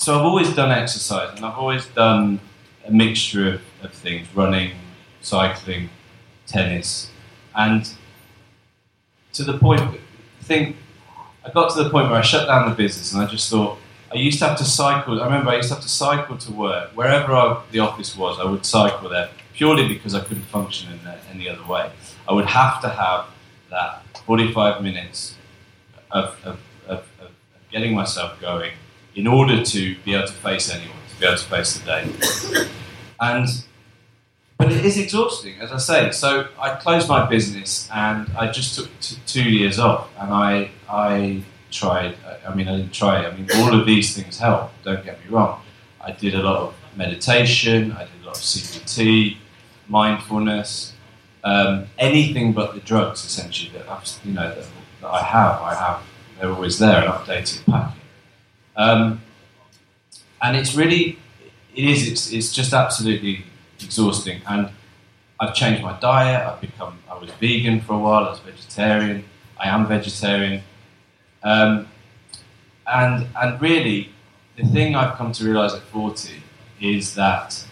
so I've always done exercise, and I've always done a mixture of, of things: running, cycling, tennis, and to the point. I think I got to the point where I shut down the business, and I just thought I used to have to cycle. I remember I used to have to cycle to work wherever I, the office was. I would cycle there purely because I couldn't function in any other way. I would have to have that 45 minutes of, of, of, of getting myself going in order to be able to face anyone, to be able to face the day. And but it is exhausting, as I say. So I closed my business and I just took t- two years off, and I I tried. I mean, I didn't try. I mean, all of these things help. Don't get me wrong. I did a lot of meditation. I did a lot of CBT, mindfulness, um, anything but the drugs. Essentially, that I've, you know that, that I have. I have. They're always there, an updated package. Um, and it's really, it is, it's, it's just absolutely exhausting. And I've changed my diet, I've become, I was vegan for a while, I was vegetarian, I am vegetarian. Um, and, and really, the thing I've come to realize at 40 is that,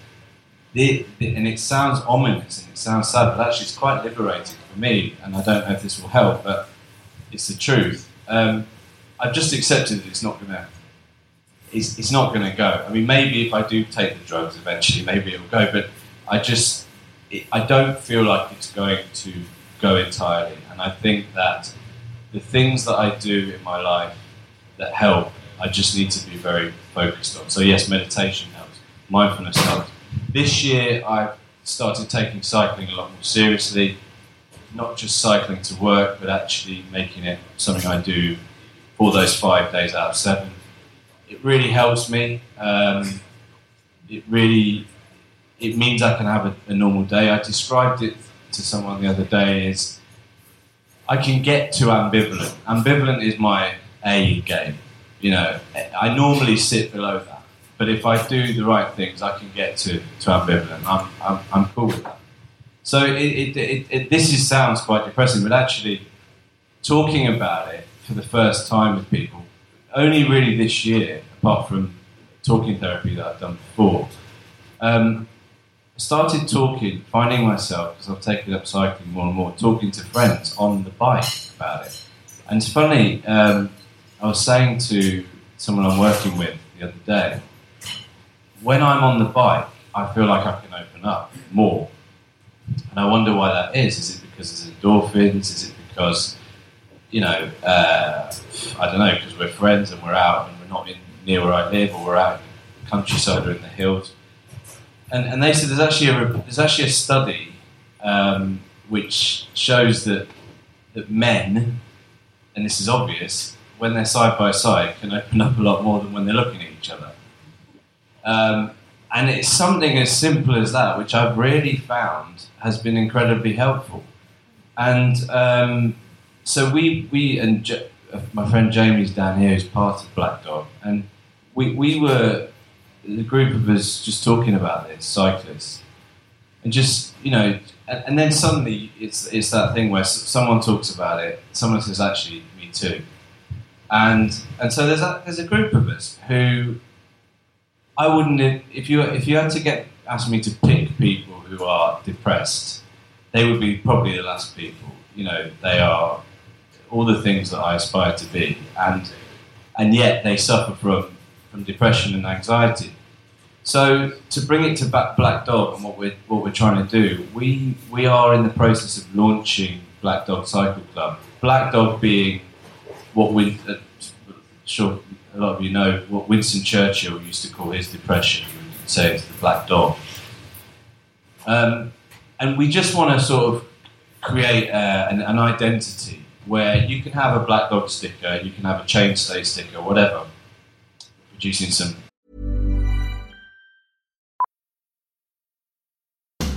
the, the, and it sounds ominous and it sounds sad, but actually it's quite liberating for me, and I don't know if this will help, but it's the truth. Um, I've just accepted that it's not going to it's, it's not going to go. I mean, maybe if I do take the drugs eventually, maybe it will go, but I just, it, I don't feel like it's going to go entirely. And I think that the things that I do in my life that help, I just need to be very focused on. So, yes, meditation helps, mindfulness helps. This year, I've started taking cycling a lot more seriously, not just cycling to work, but actually making it something I do for those five days out of seven it really helps me. Um, it really it means I can have a, a, normal day. I described it to someone the other day as I can get to ambivalent. Ambivalent is my A game. You know, I normally sit below that, but if I do the right things, I can get to, to ambivalent. I'm, I'm, I'm cool with that. So it, it, it, it, this is, sounds quite depressing, but actually, talking about it for the first time with people only really this year, apart from talking therapy that I've done before. Um, started talking, finding myself, because I've taken up cycling more and more, talking to friends on the bike about it. And it's funny, um, I was saying to someone I'm working with the other day, when I'm on the bike, I feel like I can open up more. And I wonder why that is. Is it because there's endorphins? Is it because, you know, uh, I don't know, because we're friends and we're out and we're not in near where I live or we're out in the countryside or in the hills? And, and they said there's actually a, there's actually a study um, which shows that, that men, and this is obvious, when they're side by side, can open up a lot more than when they're looking at each other. Um, and it's something as simple as that, which I've really found has been incredibly helpful. And um, so we, we and my friend Jamie's down here, who's part of Black Dog, and we, we were, the group of us, just talking about this, cyclists. And just, you know, and, and then suddenly it's, it's that thing where someone talks about it, someone says, actually, me too. And, and so there's a, there's a group of us who I wouldn't if you if you had to get ask me to pick people who are depressed, they would be probably the last people. You know, they are all the things that I aspire to be, and and yet they suffer from from depression and anxiety. So to bring it to Black Dog and what we're what we're trying to do, we we are in the process of launching Black Dog Cycle Club. Black Dog being what we uh, sure a lot of you know what Winston Churchill used to call his depression. Would say it's the black dog. Um, and we just want to sort of create uh, an, an, identity where you can have a black dog sticker, you can have a chainstay sticker, whatever, producing some.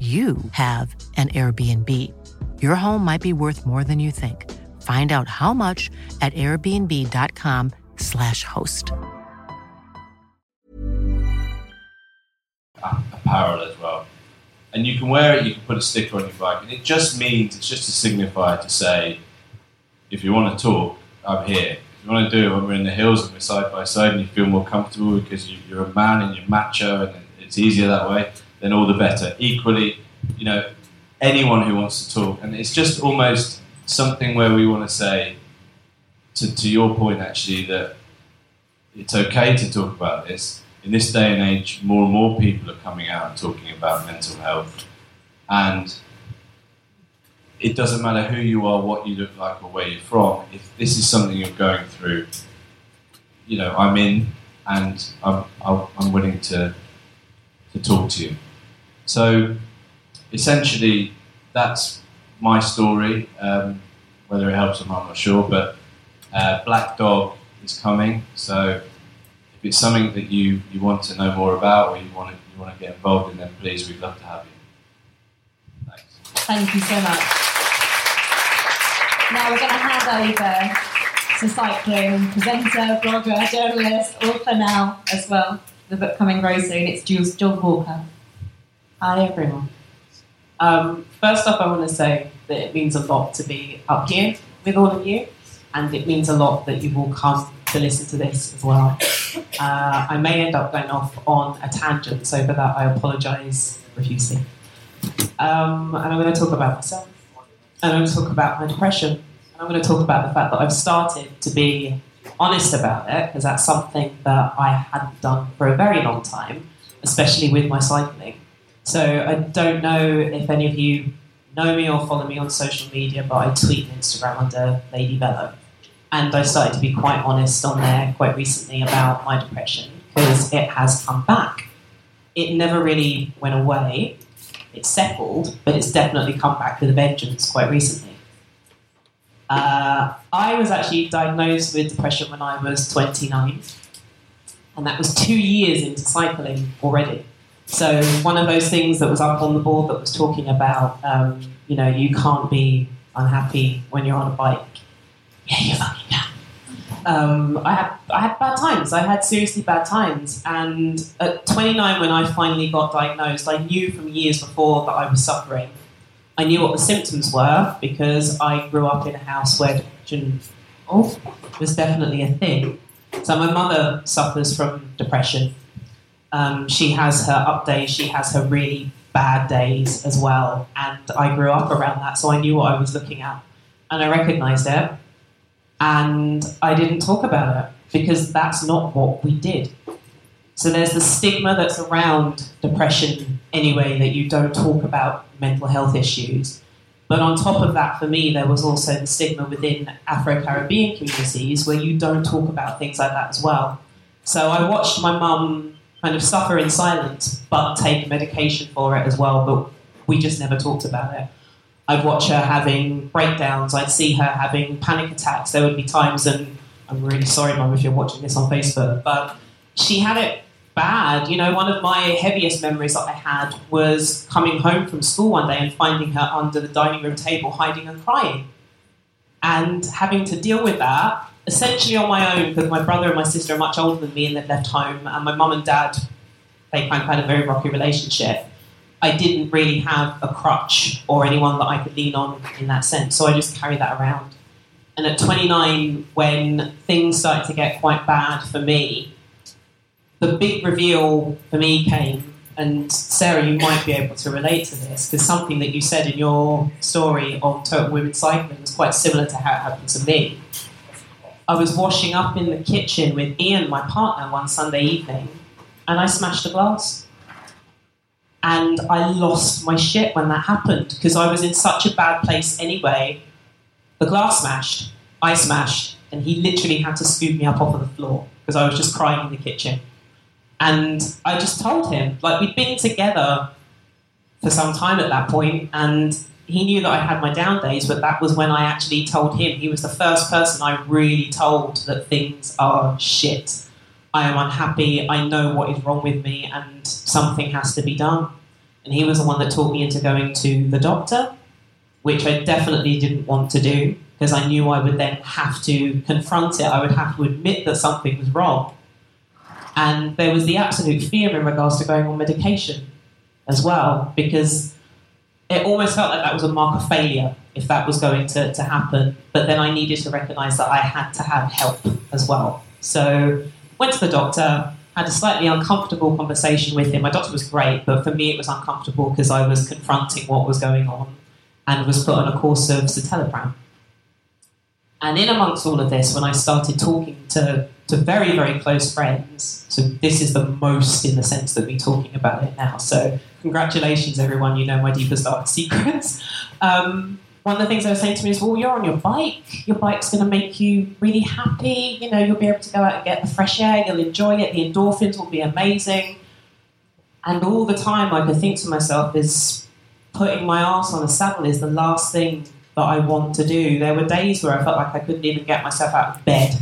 you have an Airbnb. Your home might be worth more than you think. Find out how much at airbnb.com/slash host. Apparel as well. And you can wear it, you can put a sticker on your bike, and it just means it's just a signifier to say, if you want to talk, I'm here. If you want to do it when we're in the hills and we're side by side and you feel more comfortable because you, you're a man and you're macho and it's easier that way, then all the better. Equally, you know, anyone who wants to talk, and it's just almost something where we want to say, to, to your point actually, that it's okay to talk about this. In this day and age, more and more people are coming out and talking about mental health. And it doesn't matter who you are, what you look like, or where you're from. If this is something you're going through, you know, I'm in and I'm, I'm willing to, to talk to you. So essentially, that's my story. Um, whether it helps or not, I'm not sure. But uh, Black Dog is coming. So if it's something that you, you want to know more about or you want to you want to get involved in, then please, we'd love to have you. Thanks. Thank you so much. Now we're going to hand over to cycling presenter, blogger, journalist, author now as well. The book coming very soon. It's Jools John Walker. Hi, everyone. Um, first off, I want to say that it means a lot to be up here with all of you, and it means a lot that you've all come to listen to this as well. Uh, I may end up going off on a tangent, so for that, I apologise profusely. Um, and I'm going to talk about myself. And I'm going to talk about my depression. And I'm going to talk about the fact that I've started to be honest about it, because that's something that I hadn't done for a very long time, especially with my cycling. So I don't know if any of you know me or follow me on social media, but I tweet and Instagram under Lady Velo. And I started to be quite honest on there quite recently about my depression because it has come back. It never really went away, it settled, but it's definitely come back with a vengeance quite recently. Uh, I was actually diagnosed with depression when I was 29, and that was two years into cycling already. So one of those things that was up on the board that was talking about, um, you know, you can't be unhappy when you're on a bike. Yeah, you fucking can. Um, I had I had bad times. I had seriously bad times, and at 29, when I finally got diagnosed, I knew from years before that I was suffering. I knew what the symptoms were because I grew up in a house where depression was definitely a thing. So my mother suffers from depression. Um, she has her up days, she has her really bad days as well. And I grew up around that, so I knew what I was looking at. And I recognized it. And I didn't talk about it because that's not what we did. So there's the stigma that's around depression anyway, that you don't talk about mental health issues. But on top of that, for me, there was also the stigma within Afro Caribbean communities where you don't talk about things like that as well. So I watched my mum kind of suffer in silence, but take medication for it as well, but we just never talked about it. I'd watch her having breakdowns, I'd see her having panic attacks. There would be times, and I'm really sorry, mum, if you're watching this on Facebook, but she had it bad. You know, one of my heaviest memories that I had was coming home from school one day and finding her under the dining room table hiding and crying. And having to deal with that essentially on my own because my brother and my sister are much older than me and they've left home, and my mum and dad, they kind of had a very rocky relationship. I didn't really have a crutch or anyone that I could lean on in that sense, so I just carried that around. And at 29, when things started to get quite bad for me, the big reveal for me came, and Sarah, you might be able to relate to this because something that you said in your story on Total Women Cycling was quite similar to how it happened to me. I was washing up in the kitchen with Ian, my partner, one Sunday evening, and I smashed a glass. And I lost my shit when that happened because I was in such a bad place anyway. The glass smashed, I smashed, and he literally had to scoop me up off of the floor because I was just crying in the kitchen. And I just told him, like, we'd been together for some time at that point, and he knew that I had my down days, but that was when I actually told him. He was the first person I really told that things are shit. I am unhappy, I know what is wrong with me, and something has to be done. And he was the one that talked me into going to the doctor, which I definitely didn't want to do because I knew I would then have to confront it. I would have to admit that something was wrong. And there was the absolute fear in regards to going on medication as well, because it almost felt like that was a mark of failure if that was going to, to happen. But then I needed to recognize that I had to have help as well. So went to the doctor, had a slightly uncomfortable conversation with him. My doctor was great, but for me it was uncomfortable because I was confronting what was going on and was put on a course of citalopram. And in amongst all of this, when I started talking to, to very, very close friends, so this is the most in the sense that we're talking about it now. So congratulations, everyone, you know my deepest, darkest secrets. Um, one of the things they were saying to me is, well, you're on your bike. Your bike's going to make you really happy. You know, you'll be able to go out and get the fresh air. You'll enjoy it. The endorphins will be amazing. And all the time, I could think to myself, is putting my ass on a saddle is the last thing that I want to do. There were days where I felt like I couldn't even get myself out of bed.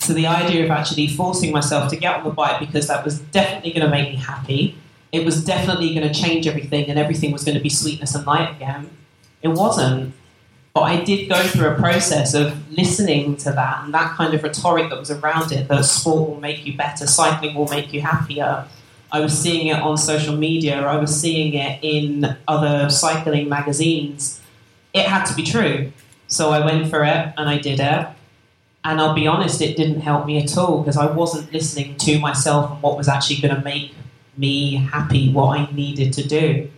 So the idea of actually forcing myself to get on the bike because that was definitely going to make me happy. It was definitely going to change everything and everything was going to be sweetness and light again. It wasn't. But I did go through a process of listening to that and that kind of rhetoric that was around it that sport will make you better, cycling will make you happier. I was seeing it on social media, I was seeing it in other cycling magazines it had to be true. So I went for it and I did it. And I'll be honest, it didn't help me at all because I wasn't listening to myself and what was actually going to make me happy, what I needed to do.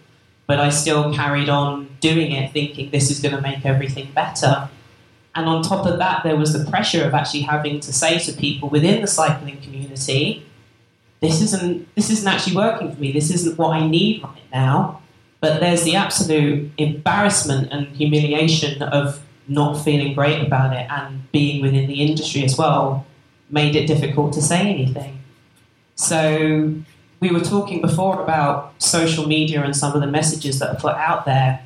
but I still carried on doing it, thinking this is going to make everything better. And on top of that, there was the pressure of actually having to say to people within the cycling community, this isn't this isn't actually working for me. This isn't what I need right now. But there's the absolute embarrassment and humiliation of not feeling great about it and being within the industry as well made it difficult to say anything. So we were talking before about social media and some of the messages that are put out there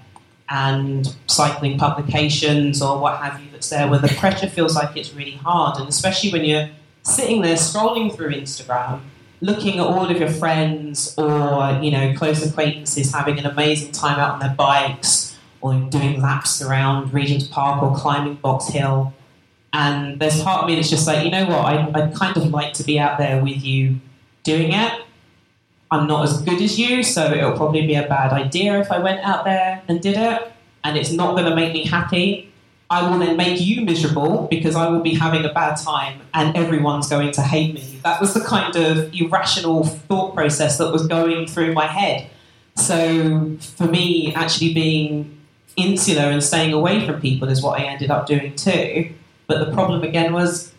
and cycling publications or what have you that's there where the pressure feels like it's really hard and especially when you're sitting there scrolling through Instagram looking at all of your friends or you know close acquaintances having an amazing time out on their bikes or doing laps around Regent's Park or climbing Box Hill. And there's part of me that's just like you know what? I, I'd kind of like to be out there with you doing it. I'm not as good as you, so it'll probably be a bad idea if I went out there and did it, and it's not going to make me happy. I will then make you miserable because I will be having a bad time and everyone's going to hate me. That was the kind of irrational thought process that was going through my head. So for me, actually being insular and staying away from people is what I ended up doing too. But the problem again was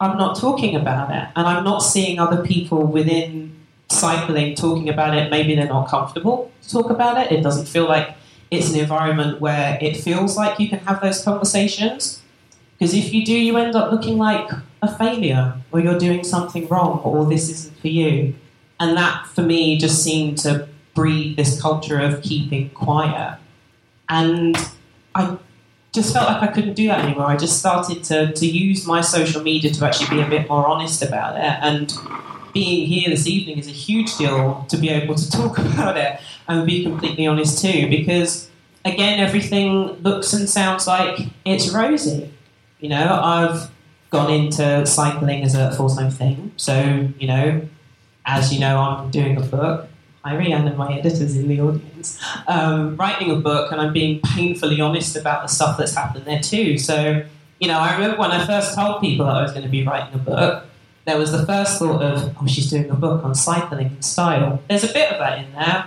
I'm not talking about it and I'm not seeing other people within cycling, talking about it, maybe they're not comfortable to talk about it. It doesn't feel like it's an environment where it feels like you can have those conversations. Because if you do, you end up looking like a failure, or you're doing something wrong, or this isn't for you. And that, for me, just seemed to breed this culture of keeping quiet. And I just felt like I couldn't do that anymore. I just started to, to use my social media to actually be a bit more honest about it. And being here this evening is a huge deal to be able to talk about it and be completely honest too, because again, everything looks and sounds like it's rosy. You know, I've gone into cycling as a full time thing, so you know, as you know, I'm doing a book. Hi, Rianne, and my editor's in the audience. Um, writing a book, and I'm being painfully honest about the stuff that's happened there too. So, you know, I remember when I first told people that I was going to be writing a book, there was the first thought of, oh, she's doing a book on cycling and style. There's a bit of that in there,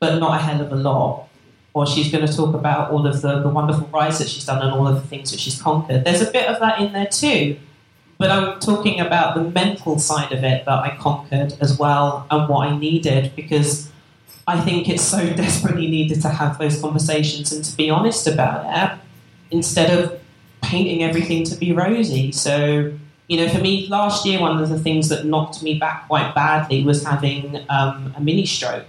but not a hell of a lot. Or she's going to talk about all of the, the wonderful rides that she's done and all of the things that she's conquered. There's a bit of that in there too. But I'm talking about the mental side of it that I conquered as well and what I needed because I think it's so desperately needed to have those conversations and to be honest about it instead of painting everything to be rosy. So you know, for me, last year, one of the things that knocked me back quite badly was having um, a mini stroke.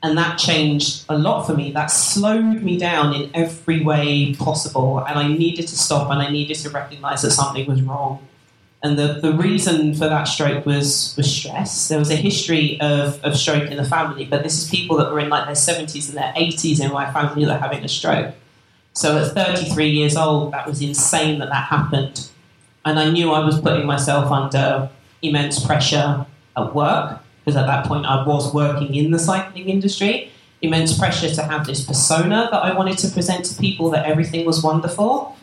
And that changed a lot for me. That slowed me down in every way possible. And I needed to stop and I needed to recognize that something was wrong. And the, the reason for that stroke was, was stress. There was a history of, of stroke in the family, but this is people that were in like their 70s and their 80s in my family that are having a stroke. So at 33 years old, that was insane that that happened and I knew I was putting myself under immense pressure at work because at that point I was working in the cycling industry. Immense pressure to have this persona that I wanted to present to people that everything was wonderful.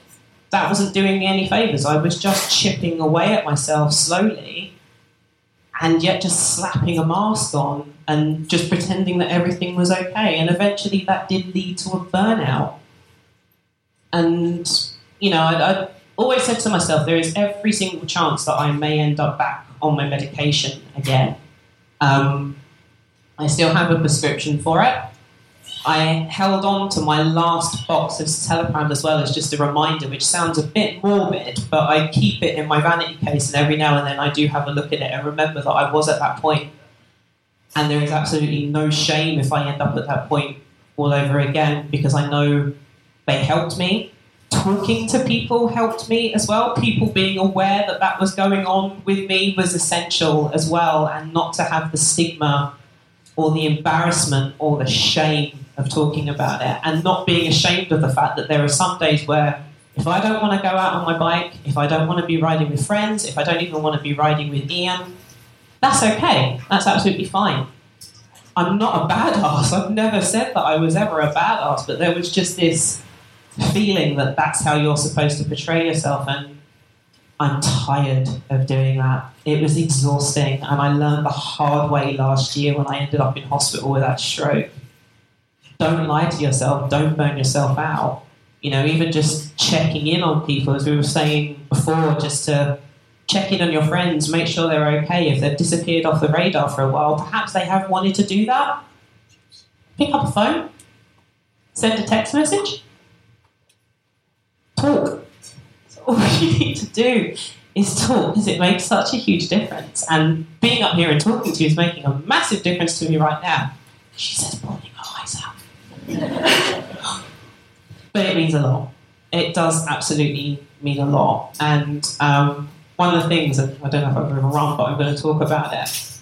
That wasn't doing me any favors. I was just chipping away at myself slowly and yet just slapping a mask on and just pretending that everything was okay. And eventually that did lead to a burnout. And, you know, I, I always said to myself, there is every single chance that I may end up back on my medication again. Um, I still have a prescription for it. I held on to my last box of citalopram as well as just a reminder, which sounds a bit morbid, but I keep it in my vanity case, and every now and then I do have a look at it and remember that I was at that point. And there is absolutely no shame if I end up at that point all over again because I know they helped me talking to people helped me as well. People being aware that that was going on with me was essential as well, and not to have the stigma or the embarrassment or the shame of talking about it, and not being ashamed of the fact that there are some days where if I don't want to go out on my bike, if I don't want to be riding with friends, if I don't even want to be riding with Ian, that's okay. That's absolutely fine. I'm not a badass. I've never said that I was ever a badass, but there was just this feeling that that's how you're supposed to portray yourself. And I'm tired of doing that. It was exhausting, and I learned the hard way last year when I ended up in hospital with that stroke. don't lie to yourself, don't burn yourself out. You know, even just checking in on people, as we were saying before, just to check in on your friends, make sure they're okay. If they've disappeared off the radar for a while, perhaps they have wanted to do that. Pick up a phone, send a text message, talk. That's all you need to do is talk because it makes such a huge difference. And being up here and talking to you is making a massive difference to me right now. She says, pulling her eyes out. but it means a lot. It does absolutely mean a lot. And um, one of the things, and I don't know if I'm going to run, but I'm going to talk about it,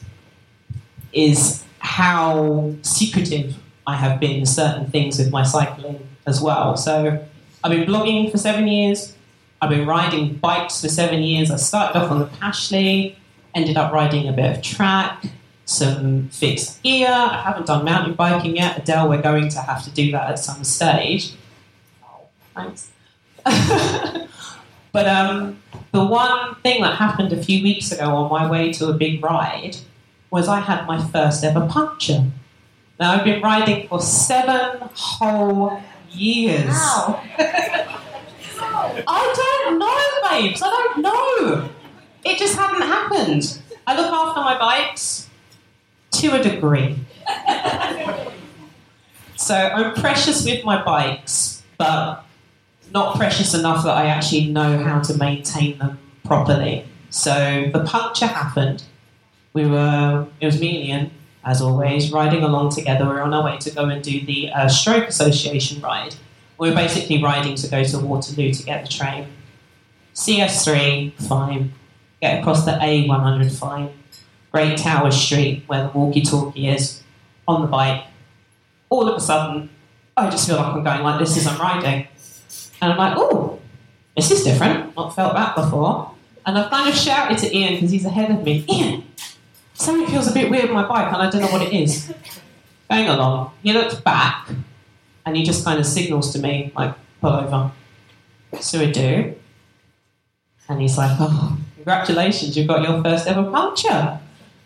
is how secretive I have been in certain things with my cycling as well. So I've been blogging for seven years. I've been riding bikes for seven years. I started off on the Pashley, ended up riding a bit of track, some fixed gear. I haven't done mountain biking yet. Adele, we're going to have to do that at some stage. Oh, thanks. but um, the one thing that happened a few weeks ago on my way to a big ride was I had my first ever puncture. Now, I've been riding for seven whole years. Wow. I don't know, babes. I don't know. It just hadn't happened. I look after my bikes to a degree. so I'm precious with my bikes, but not precious enough that I actually know how to maintain them properly. So the puncture happened. We were, it was me and Ian, as always, riding along together. We're on our way to go and do the uh, Stroke Association ride. We're basically riding to go to Waterloo to get the train. CS3, fine. Get across the A100, fine. Great Tower Street, where the walkie talkie is, on the bike. All of a sudden, I just feel like I'm going like this as I'm riding. And I'm like, oh, this is different. Not felt that before. And I've kind of shouted to Ian because he's ahead of me. Ian, something feels a bit weird with my bike and I don't know what it is. Going along, he looks back and he just kind of signals to me, like, pull over. So I do. And he's like, oh, congratulations, you've got your first ever puncture.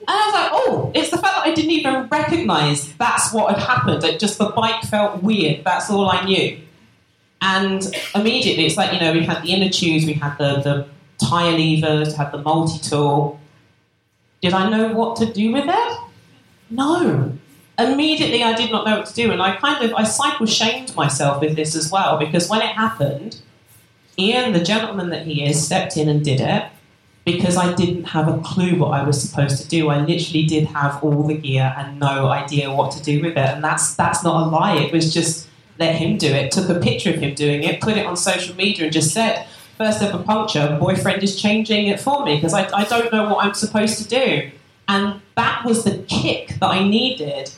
And I was like, oh, it's the fact that I didn't even recognise that's what had happened. It just the bike felt weird. That's all I knew. And immediately, it's like, you know, we had the inner tubes, we had the, the tyre levers, had the multi tool. Did I know what to do with it? No. Immediately, I did not know what to do, and I kind of I cycle shamed myself with this as well because when it happened, Ian, the gentleman that he is, stepped in and did it because I didn't have a clue what I was supposed to do. I literally did have all the gear and no idea what to do with it, and that's that's not a lie. It was just let him do it. Took a picture of him doing it, put it on social media, and just said, first ever puncture, boyfriend is changing it for me because I, I don't know what I'm supposed to do. And that was the kick that I needed,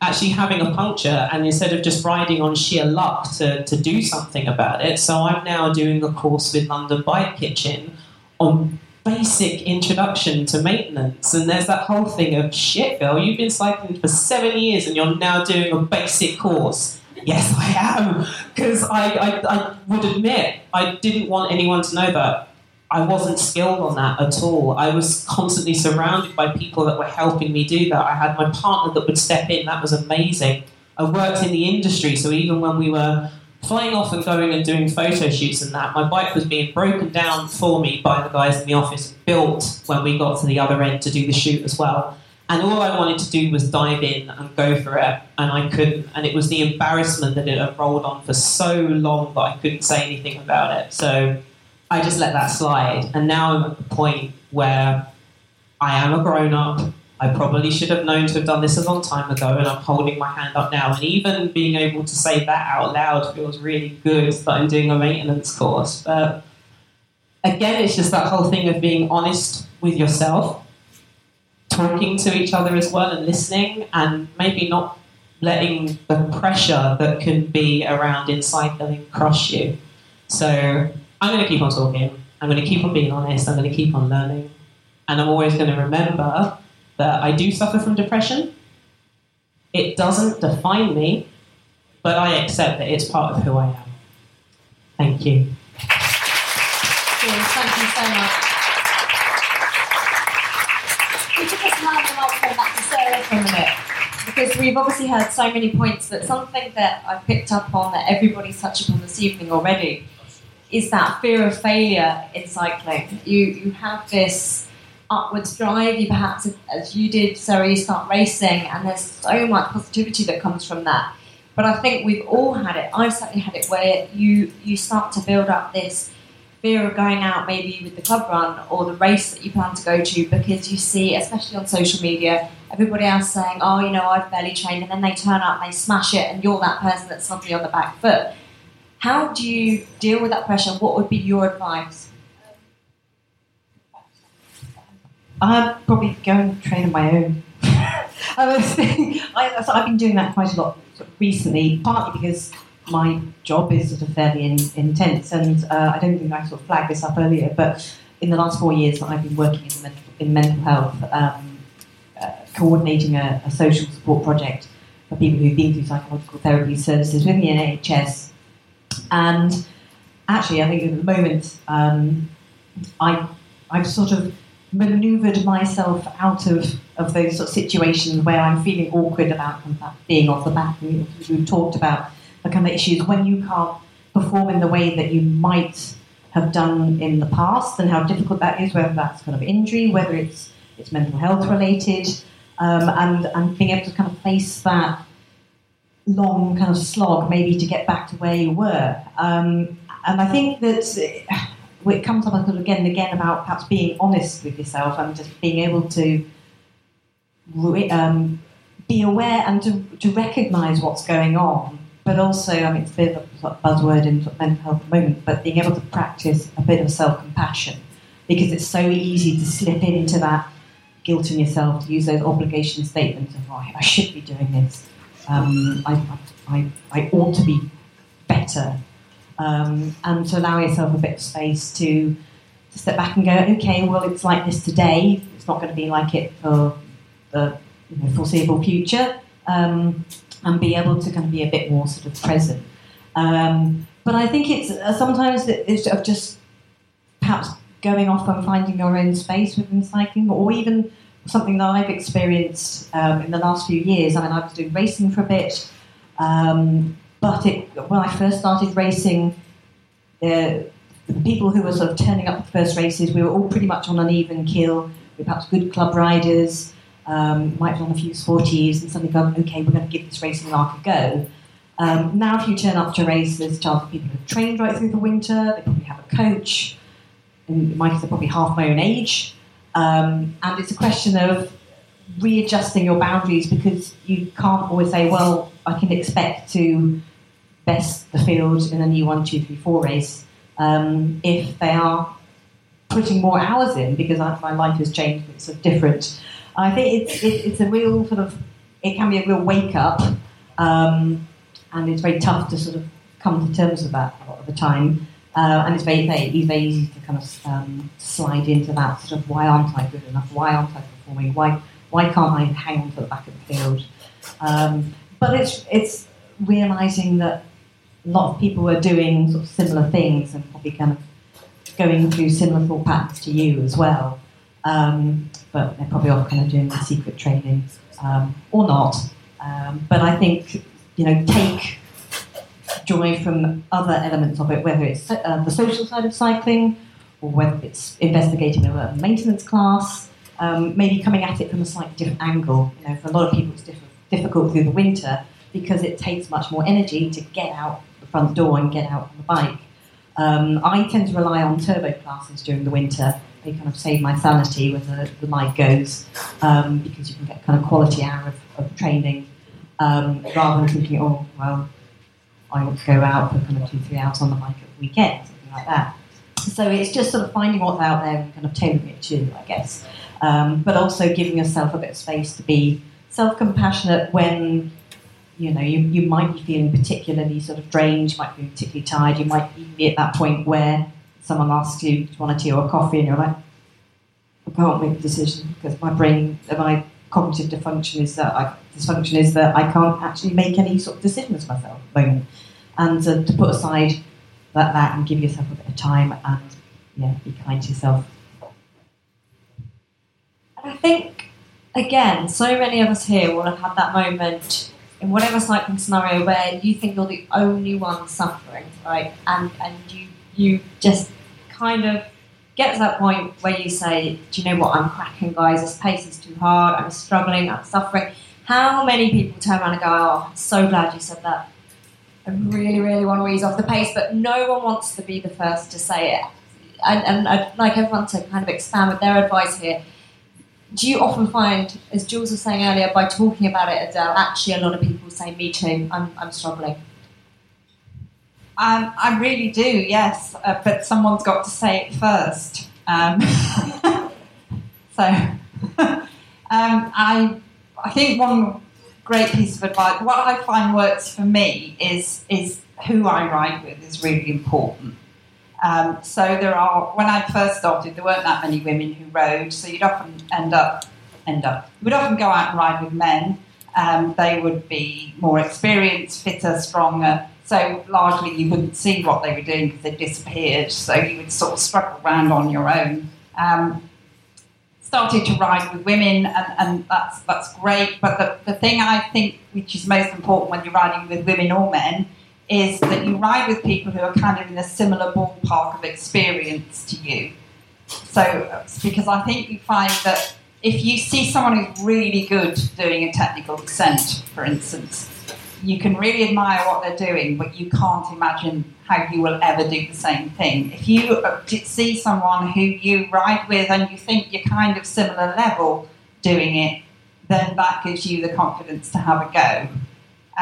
actually having a puncture, and instead of just riding on sheer luck to, to do something about it. So I'm now doing a course with London Bike Kitchen on basic introduction to maintenance. And there's that whole thing of shit, girl, you've been cycling for seven years and you're now doing a basic course. Yes, I am. Because I, I, I would admit, I didn't want anyone to know that I wasn't skilled on that at all. I was constantly surrounded by people that were helping me do that. I had my partner that would step in, that was amazing. I worked in the industry, so even when we were flying off and going and doing photo shoots and that, my bike was being broken down for me by the guys in the office and built when we got to the other end to do the shoot as well. And all I wanted to do was dive in and go for it, and I couldn't. And it was the embarrassment that it had rolled on for so long that I couldn't say anything about it. So I just let that slide. And now I'm at the point where I am a grown up. I probably should have known to have done this a long time ago, and I'm holding my hand up now. And even being able to say that out loud feels really good that I'm doing a maintenance course. But again, it's just that whole thing of being honest with yourself talking to each other as well and listening and maybe not letting the pressure that can be around in cycling crush you. So I'm going to keep on talking. I'm going to keep on being honest. I'm going to keep on learning. And I'm always going to remember that I do suffer from depression. It doesn't define me, but I accept that it's part of who I am. Thank you. Thank you so much. Could just hand the microphone back to Sarah for a minute. because we've obviously heard so many points that something that I've picked up on that everybody's touched upon this evening already is that fear of failure in cycling. You you have this upwards drive. You perhaps, as you did, Sarah, you start racing, and there's so much positivity that comes from that. But I think we've all had it. I've certainly had it where you you start to build up this fear of going out maybe with the club run or the race that you plan to go to because you see, especially on social media, everybody else saying, oh, you know, I've barely trained, and then they turn up and they smash it, and you're that person that's suddenly on the back foot. How do you deal with that pressure? What would be your advice? I'm probably going to train on my own. I was thinking, I, I've been doing that quite a lot recently, partly because my job is sort of fairly in, intense, and uh, I don't think I sort of flagged this up earlier, but in the last four years that I've been working in mental, in mental health, um, uh, coordinating a, a, social support project for people who've been through psychological therapy services within the NHS. And actually, I think at the moment um, I, I've sort of manoeuvred myself out of, of those sort of situations where I'm feeling awkward about being off the back. We, we talked about the kind of issues when you can't perform in the way that you might have done in the past and how difficult that is, whether that's kind of injury, whether it's it's mental health related, um, and and being able to kind of face that long kind of slog maybe to get back to where you were. Um, and I think that it comes up again and again about perhaps being honest with yourself and just being able to um, be aware and to, to recognize what's going on but also, I mean, it's a bit of a buzzword in mental health at the moment, but being able to practice a bit of self compassion because it's so easy to slip into that guilt in yourself, to use those obligation statements of, oh, I should be doing this, um, I, I, I ought to be better, um, and to allow yourself a bit of space to, to step back and go, okay, well, it's like this today, it's not going to be like it for the you know, foreseeable future. Um, and be able to kind of be a bit more sort of present. Um, but I think it's uh, sometimes it's of just perhaps going off and finding your own space within cycling, or even something that I've experienced um, in the last few years. I mean, I was doing racing for a bit, um, but it, when I first started racing, the, the, people who were sort of turning up the first races, we were all pretty much on an even keel. We were perhaps good club riders um, might have done a few sportives and suddenly gone, okay, we're going to give this racing arc a go. Um, now, if you turn up to race, there's a chance people who've trained right through the winter, they probably have a coach, and my kids are probably half my own age. Um, and it's a question of readjusting your boundaries because you can't always say, well, I can expect to best the field in a new one, two, three, four race um, if they are putting more hours in because my life has changed, it's sort of different. I think it's, it, it's a real sort of, it can be a real wake up, um, and it's very tough to sort of come to terms with that a lot of the time. Uh, and it's very, very, very easy to kind of um, slide into that sort of why aren't I good enough? Why aren't I performing? Why, why can't I hang on to the back of the field? Um, but it's, it's realizing that a lot of people are doing sort of similar things and probably kind of going through similar thought to you as well. Um, but they're probably all kind of doing the secret training um, or not. Um, but I think, you know, take joy from other elements of it, whether it's uh, the social side of cycling or whether it's investigating a maintenance class, um, maybe coming at it from a slightly different angle. You know, for a lot of people, it's diff- difficult through the winter because it takes much more energy to get out the front door and get out on the bike. Um, I tend to rely on turbo classes during the winter they kind of save my sanity when the, the light goes um, because you can get kind of quality hour of, of training um, rather than thinking, oh, well, I want to go out for kind of two, three hours on the bike at the weekend, something like that. So it's just sort of finding what's out there and kind of tailoring it to, I guess. Um, but also giving yourself a bit of space to be self-compassionate when you know you, you might be feeling particularly sort of drained, you might be particularly tired, you might be at that point where someone asks you, do you want a tea or a coffee? And you're like, I can't make a decision because my brain, my cognitive dysfunction is that I, dysfunction is that I can't actually make any sort of decisions myself at the moment. And to, put aside that, that and give yourself a bit of time and yeah, be kind to yourself. And I think again, so many of us here will have had that moment in whatever cycling scenario where you think you're the only one suffering, right? And and you you just kind of get to that point where you say, Do you know what, I'm cracking guys, this pace is too hard, I'm struggling, I'm suffering. How many people turn around and go, Oh, I'm so glad you said that. I really, really want to ease off the pace, but no one wants to be the first to say it. And, and I'd like everyone to kind of expand with their advice here do you often find, as Jools was saying earlier, by talking about it, Adele, actually a lot of people say, me too, I'm, I'm struggling? Um, I really do, yes, uh, but someone's got to say it first. Um, so, um, I, I think one great piece of advice, what I find works for me is, is who I ride with is really important. Um, so there are, when I first started, there weren't that many women who rode, so you'd often end up, end up, you would often go out and ride with men. Um, they would be more experienced, fitter, stronger. So largely you wouldn't see what they were doing because they disappeared. So you would sort of struggle around on your own. Um, started to ride with women, and, and that's that's great. But the, the thing I think which is most important when you're riding with women or men is that you ride with people who are kind of in a similar ballpark of experience to you. So, because I think you find that if you see someone who's really good doing a technical descent, for instance, you can really admire what they're doing, but you can't imagine how you will ever do the same thing. If you uh, see someone who you ride with and you think you're kind of similar level doing it, then that gives you the confidence to have a go.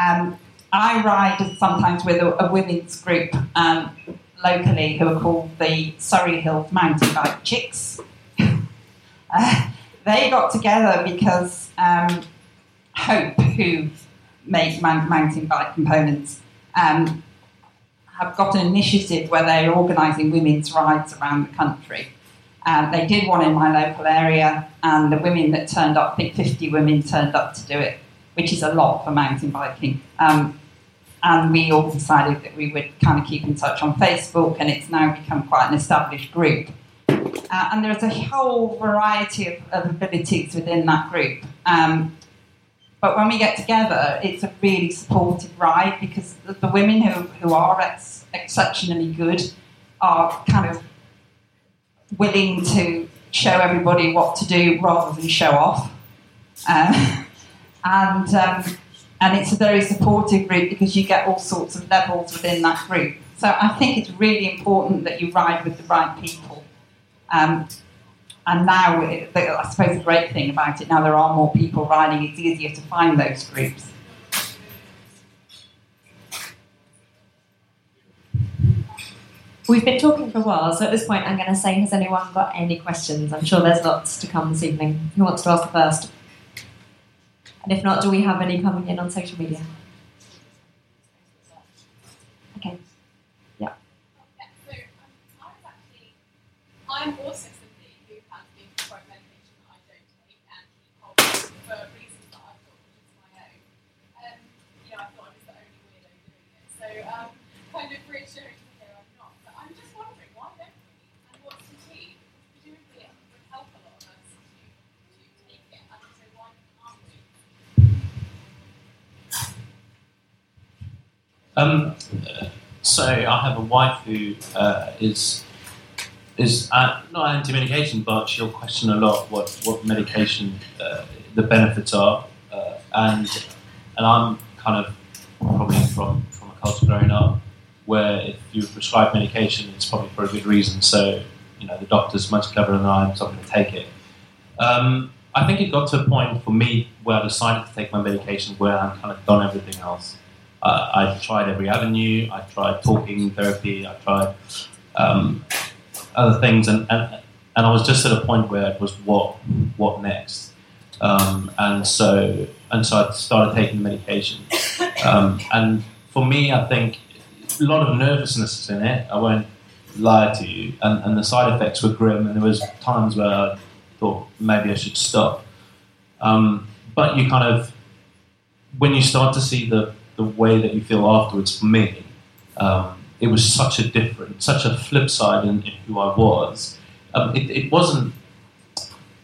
Um, I ride sometimes with a, a women's group um, locally who are called the Surrey Hills Mountain Bike Chicks. uh, they got together because um, Hope, who make mountain bike components, um, have got an initiative where they're organising women's rides around the country. Uh, they did one in my local area, and the women that turned up, I think 50 women turned up to do it, which is a lot for mountain biking. Um, and we all decided that we would kind of keep in touch on Facebook, and it's now become quite an established group. Uh, and there's a whole variety of, of abilities within that group. Um, but when we get together, it's a really supportive ride because the, the women who, who are ex- exceptionally good are kind of willing to show everybody what to do rather than show off. Uh, and um, and it's a very supportive group because you get all sorts of levels within that group. So I think it's really important that you ride with the right people. Um, and now, I suppose the great thing about it, now there are more people riding, it's easier to find those groups. We've been talking for a while, so at this point I'm going to say, has anyone got any questions? I'm sure there's lots to come this evening. Who wants to ask first? And if not, do we have any coming in on social media? Okay. Yeah. I'm also somebody who has been prescribed medication that I don't take and keep holding for reasons that I've got, which is my own. Um, you know, I thought I was the only weirdo doing it. So, um, kind of reassuring to hear I'm not. But I'm just wondering, why don't we? And what's the tea? Presumably it would help a lot of us to, to take it. And so why aren't we? Um, so I have a wife who uh, is is uh, not anti-medication, but she'll question a lot what what medication uh, the benefits are, uh, and and I'm kind of probably from from a culture growing up where if you prescribe medication, it's probably for a good reason. So you know the doctor's much cleverer than I am, so I'm going to take it. Um, I think it got to a point for me where I decided to take my medication where I'm kind of done everything else. Uh, I tried every avenue. I tried talking therapy. I tried um, other things, and, and and I was just at a point where it was what what next, um, and so and so I started taking medication, um, and for me, I think a lot of nervousness is in it. I won't lie to you, and, and the side effects were grim, and there was times where I thought maybe I should stop, um, but you kind of when you start to see the the way that you feel afterwards, for me, um, it was such a different, such a flip side in, in who I was. Um, it, it, wasn't.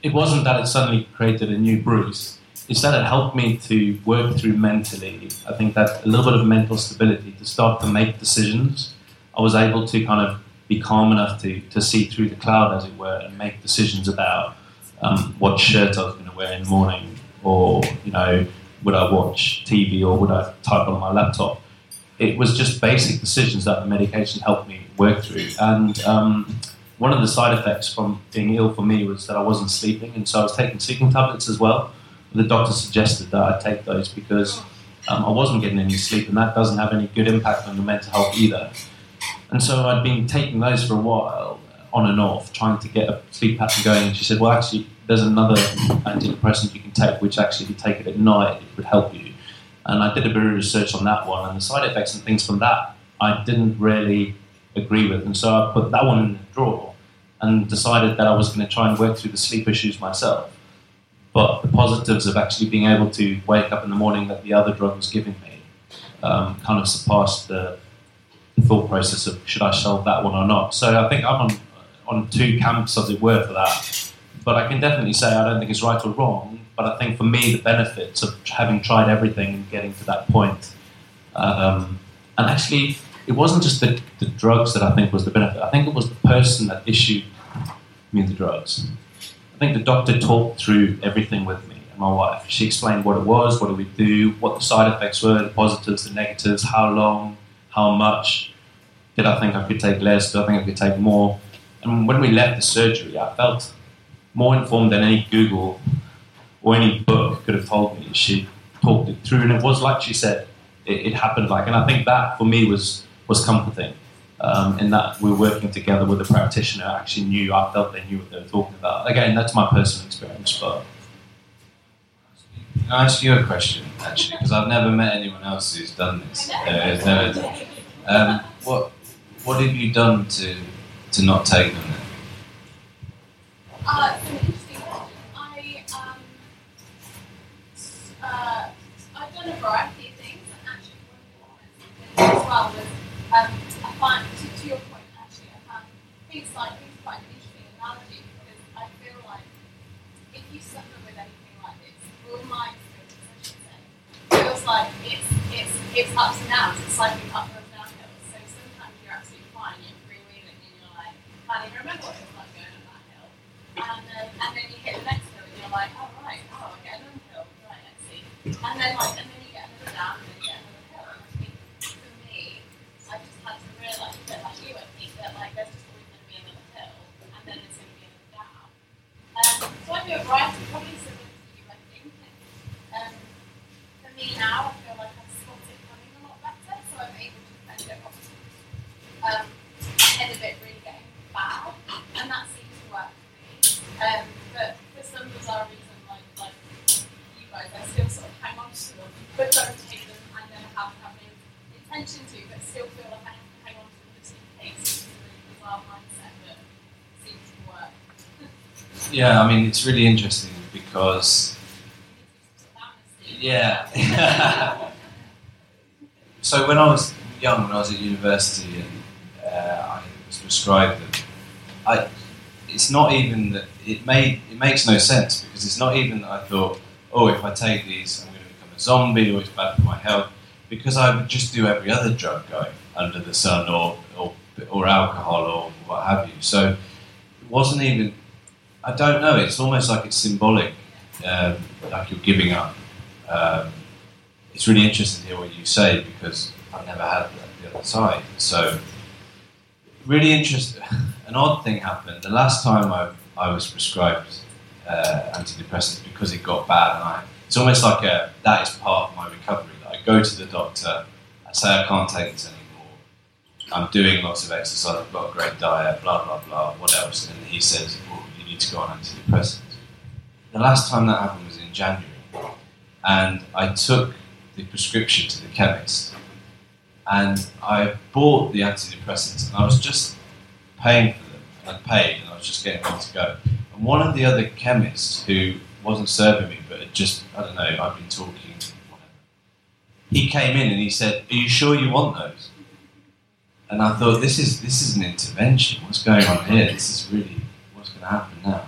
it wasn't that it suddenly created a new Bruce. It's that it helped me to work through mentally. I think that a little bit of mental stability to start to make decisions. I was able to kind of be calm enough to, to see through the cloud, as it were, and make decisions about um, what shirt I was going to wear in the morning, or you know, would I watch TV or would I type on my laptop? It was just basic decisions that the medication helped me work through. And um, one of the side effects from being ill for me was that I wasn't sleeping, and so I was taking sleeping tablets as well. The doctor suggested that I take those because um, I wasn't getting any sleep, and that doesn't have any good impact on your mental health either. And so I'd been taking those for a while, on and off, trying to get a sleep pattern going. And she said, "Well, actually, there's another antidepressant you can take, which actually, if you take it at night, it would help you." And I did a bit of research on that one, and the side effects and things from that I didn't really agree with, and so I put that one in the drawer and decided that I was going to try and work through the sleep issues myself. But the positives of actually being able to wake up in the morning that the other drug was giving me um, kind of surpassed the, the thought process of should I shelve that one or not. So I think I'm on, on two camps, as it were, for that. But I can definitely say I don't think it's right or wrong. But I think for me, the benefits of having tried everything and getting to that point, um, and actually, it wasn't just the, the drugs that I think was the benefit. I think it was the person that issued me the drugs. I think the doctor talked through everything with me and my wife. She explained what it was, what do we do, what the side effects were, the positives, the negatives, how long, how much. Did I think I could take less? Did I think I could take more? And when we left the surgery, I felt more informed than any Google or any book could have told me. She talked it through, and it was like she said, it, it happened like. And I think that for me was was comforting. Um, in that we're working together with a practitioner who actually knew, I felt they knew what they were talking about. Again, that's my personal experience, but. Can I ask you a question, actually? Because I've never met anyone else who's done this. Uh, never. Um, what What have you done to to not take them? Then? Uh, it's an interesting question. I, um, uh, I've done a variety of things, and actually one of the things as well was, um, I find, to, to your point, actually, I found things like, things quite an interesting analogy, because I feel like if you suffer with anything like this, or my experience, I should say, feels like it's, it's, it's ups and downs, it's cycling up and downhill. So sometimes you're absolutely fine, you're freewheeling, and you're like, can't even remember what it was like going on that hill. And, um, and then you hit the next hill and you're like, oh right, oh, I get another hill, right, let's see. And then like, and then you get another down and then you get another hill. And I think for me, I just had to realise that like you, I think that like there's just always going to be another hill and then there's going to be another down. Um, so I do a variety, probably similar to you, I think. And, um, for me now, I feel like I've spotted it coming a lot better, so I'm able to fend it off um, ahead of it really getting bad, and that seems to work for me. Um, but for some bizarre reason, like like you guys, I still sort of hang on to them, but don't take them. I never have have the intention to, but still feel like I have to hang on to them just in case. It's a really bizarre mindset that seems to work. Yeah, I mean, it's really interesting because. Yeah. so when I was young, when I was at university and uh, I was prescribed them, I, it's not even that it made it makes no sense because it's not even that I thought, oh, if I take these, I'm going to become a zombie or it's bad for my health, because I would just do every other drug going under the sun or or, or alcohol or what have you. So it wasn't even. I don't know. It's almost like it's symbolic, um, like you're giving up. Um, it's really interesting to hear what you say because I've never had the other side. So really interesting. An odd thing happened. The last time I, I was prescribed uh, antidepressants because it got bad, and I, it's almost like a, that is part of my recovery. That I go to the doctor, I say I can't take this anymore. I'm doing lots of exercise. I've got a great diet. Blah blah blah. What else? And he says, well, to go on antidepressants. The last time that happened was in January, and I took the prescription to the chemist and I bought the antidepressants and I was just paying for them and I paid and I was just getting them to go. And one of the other chemists who wasn't serving me but had just, I don't know, I've been talking, whatever, he came in and he said, Are you sure you want those? And I thought, this is this is an intervention. What's going on here? This is really going to happen now.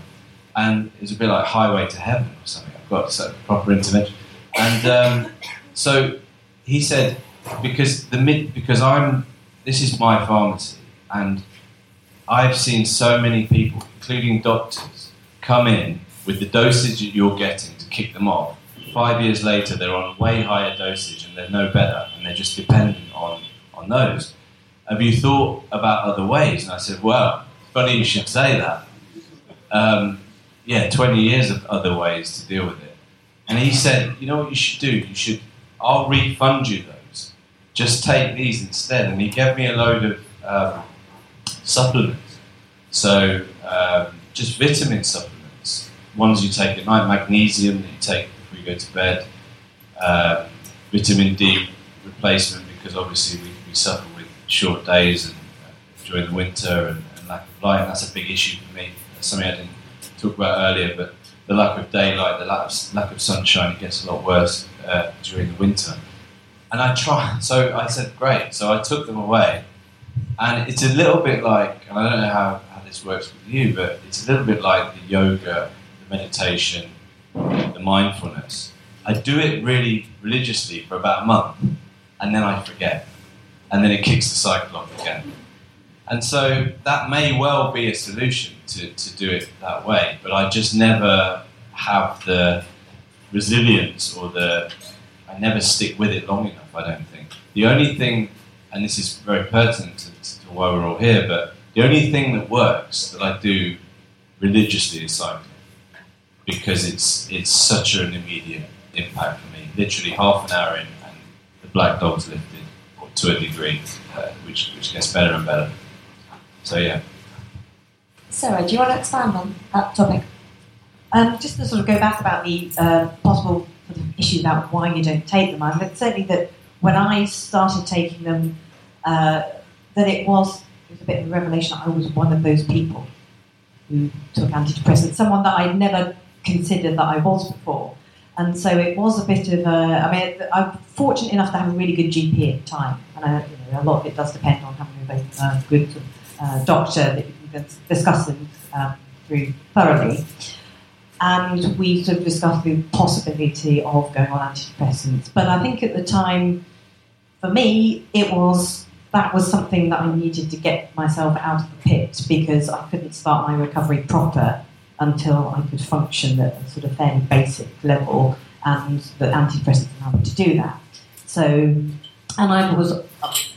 and it was a bit like Highway to Heaven or something. I've got some proper intervention, and um, so he said because the mid because I'm this is my pharmacy and I've seen so many people, including doctors, come in with the dosage that you're getting to kick them off. Five years later, they're on way higher dosage and they're no better, and they're just dependent on, on those. Have you thought about other ways? And I said, Well, funny you should say that. Um, yeah, 20 years of other ways to deal with it. And he said, You know what you should do? You should, I'll refund you those. Just take these instead. And he gave me a load of um, supplements. So, um, just vitamin supplements, ones you take at night, magnesium that you take before you go to bed, uh, vitamin D replacement, because obviously we, we suffer with short days and, uh, during the winter and, and lack of light. And that's a big issue for me. Something I didn't talk about earlier, but the lack of daylight, the lack of, lack of sunshine, it gets a lot worse uh, during the winter. And I tried, so I said, great. So I took them away. And it's a little bit like, and I don't know how, how this works with you, but it's a little bit like the yoga, the meditation, the mindfulness. I do it really religiously for about a month, and then I forget. And then it kicks the cycle off again. And so that may well be a solution to, to do it that way, but I just never have the resilience or the, I never stick with it long enough, I don't think. The only thing, and this is very pertinent to, to why we're all here, but the only thing that works that I do religiously is cycling because it's, it's such an immediate impact for me. Literally half an hour in, and the black dog's lifted or to a degree, uh, which, which gets better and better. So, yeah. Sarah, do you want to expand on that topic? Um, just to sort of go back about the uh, possible sort of issue about why you don't take them, I think certainly that when I started taking them, uh, that it was, it was a bit of a revelation. I was one of those people who took antidepressants, someone that I'd never considered that I was before. And so it was a bit of a. I mean, I'm fortunate enough to have a really good GP at the time, and I, you know, a lot of it does depend on having a uh, good uh, doctor that can discuss them um, through thoroughly. And we sort of discussed the possibility of going on antidepressants. But I think at the time, for me, it was that was something that I needed to get myself out of the pit because I couldn't start my recovery proper until I could function at a sort of fairly basic level, and the antidepressants allowed me to do that. So, and I was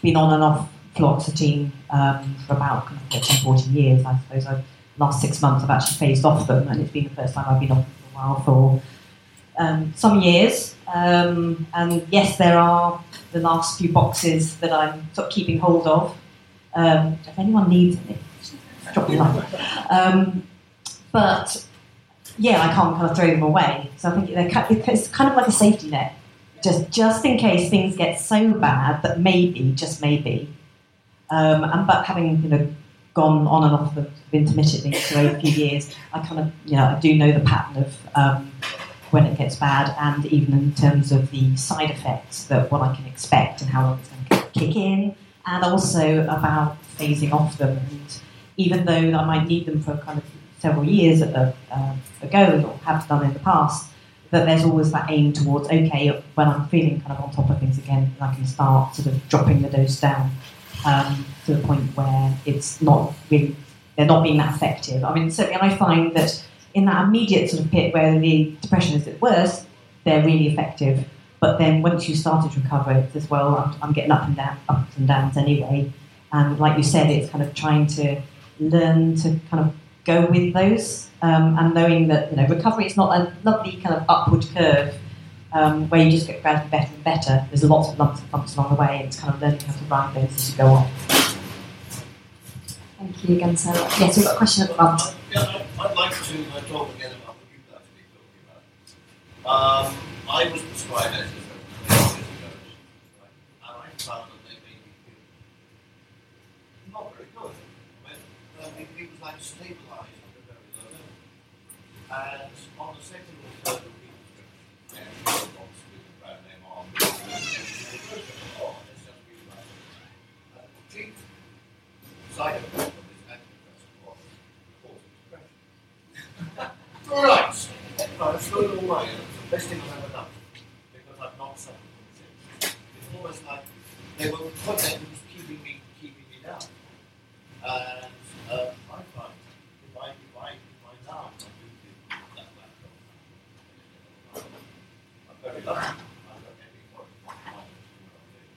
been on and off fluoxetine um, for about kind of 13, 14 years. I suppose I, last six months I've actually phased off them, and it's been the first time I've been off them for a while for um, some years. Um, and yes, there are the last few boxes that I'm sort of keeping hold of. Um, if anyone needs any, drop me a line. Um, but yeah, I can't kind of throw them away. So I think it's kind of like a safety net, just just in case things get so bad that maybe, just maybe, um, and but having you know gone on and off them intermittently for a few years, I kind of you know I do know the pattern of um, when it gets bad, and even in terms of the side effects that what I can expect and how long it's going to kick in, and also about phasing off them. And even though I might need them for kind of several years uh, ago or have done in the past, that there's always that aim towards okay, when I'm feeling kind of on top of things again, I can start sort of dropping the dose down um, to the point where it's not really they're not being that effective. I mean, certainly I find that in that immediate sort of pit where the depression is at worst, they're really effective. But then once you started to recover, it's as well, I'm, I'm getting up and down, ups and downs anyway. And like you said, it's kind of trying to learn to kind of go with those um, and knowing that you know recovery is not a lovely kind of upward curve um, where you just get gradually better and better. There's lots of lumps and bumps along the way, and it's kind of learning how to ride those as you go on. Thank you again, Sarah. Yes, we've got a question at the front. Yeah, I'd like to uh, talk again about what you've actually talking about. Um, I was prescribed antipsychotics years ago, and I found that they made me feel not very good. I mean, uh, it, it was like stabilised at a very low level. And on the second or third of the prescription, I had a box with the brand name on. Oh, it's just really right. Uh, chief side effect of this antidepressant was way, and it's the best thing I've ever done because I've not suffered from since. It's almost like they were put there keeping me keeping me down. And uh, I find if I if I if I now I do feel that laptop, I'm very lucky. I've got every point of my mind to do what I'm doing.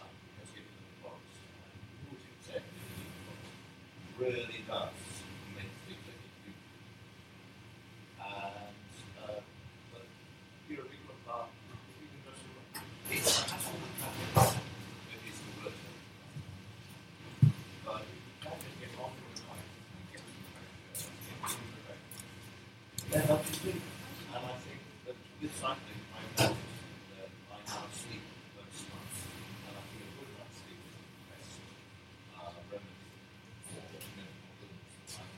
I'm just giving them the box. And losing second in the box really does make things like it do. And uh, but you're a big one part. You can just it's that's all the traffic. It is the worst. But you can't just get on with it and get to the back. Then that's the thing. And I think that with cycling, I noticed that I now sleep very smart. And I feel good about sleep is the best uh, remedy for mental illness. And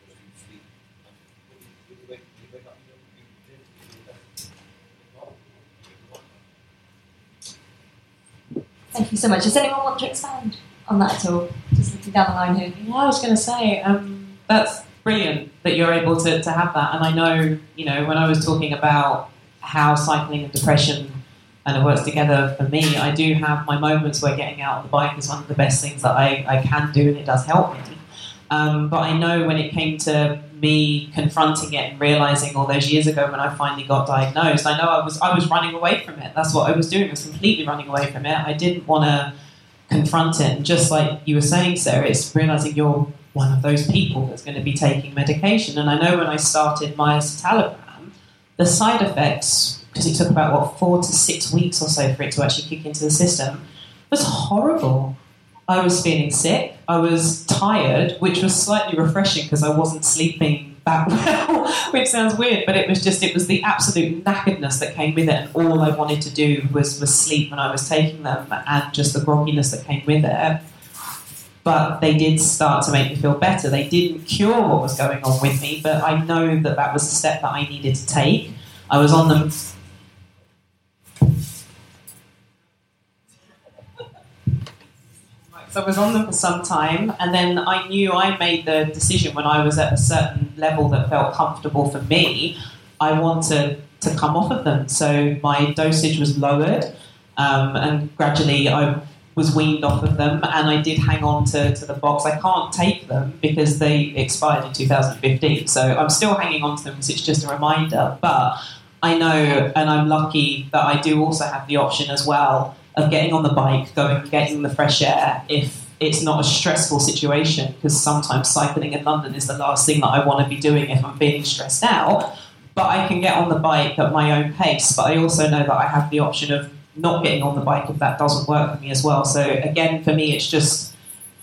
because you sleep and when you, when you wake, you wake up, you don't you tend to feel better. Well, Thank you so much. Does anyone want to expand on that at all? Just looking down the line here. Yeah, I was going to say um, that's brilliant that you're able to, to have that. And I know, you know, when I was talking about how cycling and depression and it works together for me, I do have my moments where getting out on the bike is one of the best things that I, I can do, and it does help me. Um, but I know when it came to me confronting it and realizing all those years ago when I finally got diagnosed, I know I was I was running away from it. That's what I was doing. I was completely running away from it. I didn't want to confront it. And just like you were saying, Sarah, it's realizing you're one of those people that's going to be taking medication. And I know when I started my citalopram, the side effects, because it took about what four to six weeks or so for it to actually kick into the system, was horrible. I was feeling sick. I was tired, which was slightly refreshing because I wasn't sleeping that well, which sounds weird, but it was just it was the absolute knackeredness that came with it, and all I wanted to do was was sleep when I was taking them, and just the grogginess that came with it. But they did start to make me feel better. They didn't cure what was going on with me, but I know that that was a step that I needed to take. I was on them So I was on them for some time, and then I knew I made the decision when I was at a certain level that felt comfortable for me. I wanted to come off of them, so my dosage was lowered, um, and gradually I was weaned off of them, and I did hang on to, to the box. I can't take them because they expired in 2015, so I'm still hanging on to them because it's just a reminder. But I know, and I'm lucky that I do also have the option as well of getting on the bike, going, getting the fresh air if it's not a stressful situation. Because sometimes cycling in London is the last thing that I want to be doing if I'm feeling stressed out. But I can get on the bike at my own pace. But I also know that I have the option of not getting on the bike if that doesn't work for me as well. So again, for me, it's just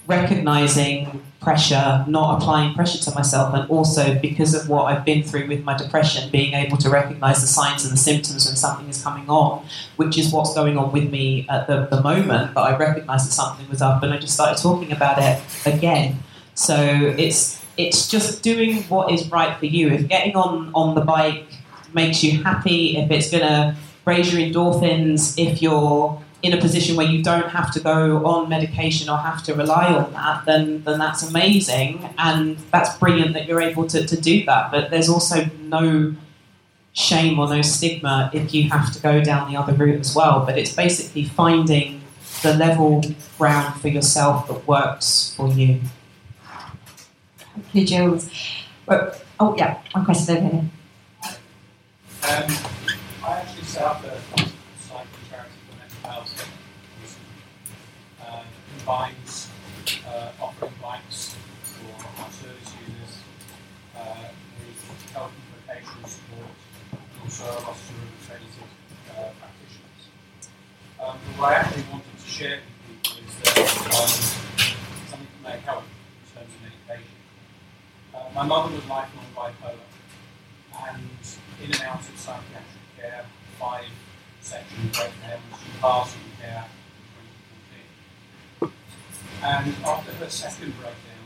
recognizing pressure, not applying pressure to myself, and also because of what I've been through with my depression, being able to recognize the signs and the symptoms when something is coming on, which is what's going on with me at the, the moment. But I recognized that something was up, and I just started talking about it again. So it's it's just doing what is right for you. If getting on on the bike makes you happy, if it's gonna raise your endorphins, if you're in a position where you don't have to go on medication or have to rely on that, then then that's amazing and that's brilliant that you're able to, to do that. But there's also no shame or no stigma if you have to go down the other route as well. But it's basically finding the level ground for yourself that works for you. Thank you, Jools. Oh yeah, one question over here. Um, I actually set up a cycling charity for mental health recently. Uh, combines uh, offering bikes for our service users uh, health and vocational support, and also a roster of accredited uh, practitioners. Um, but what I actually wanted to share with people is that um, something that may help in terms of medication. Uh, my mother was lifelong bipolar and in and out of psychiatric care, five section breakdowns, in care in 2014. And after her second breakdown,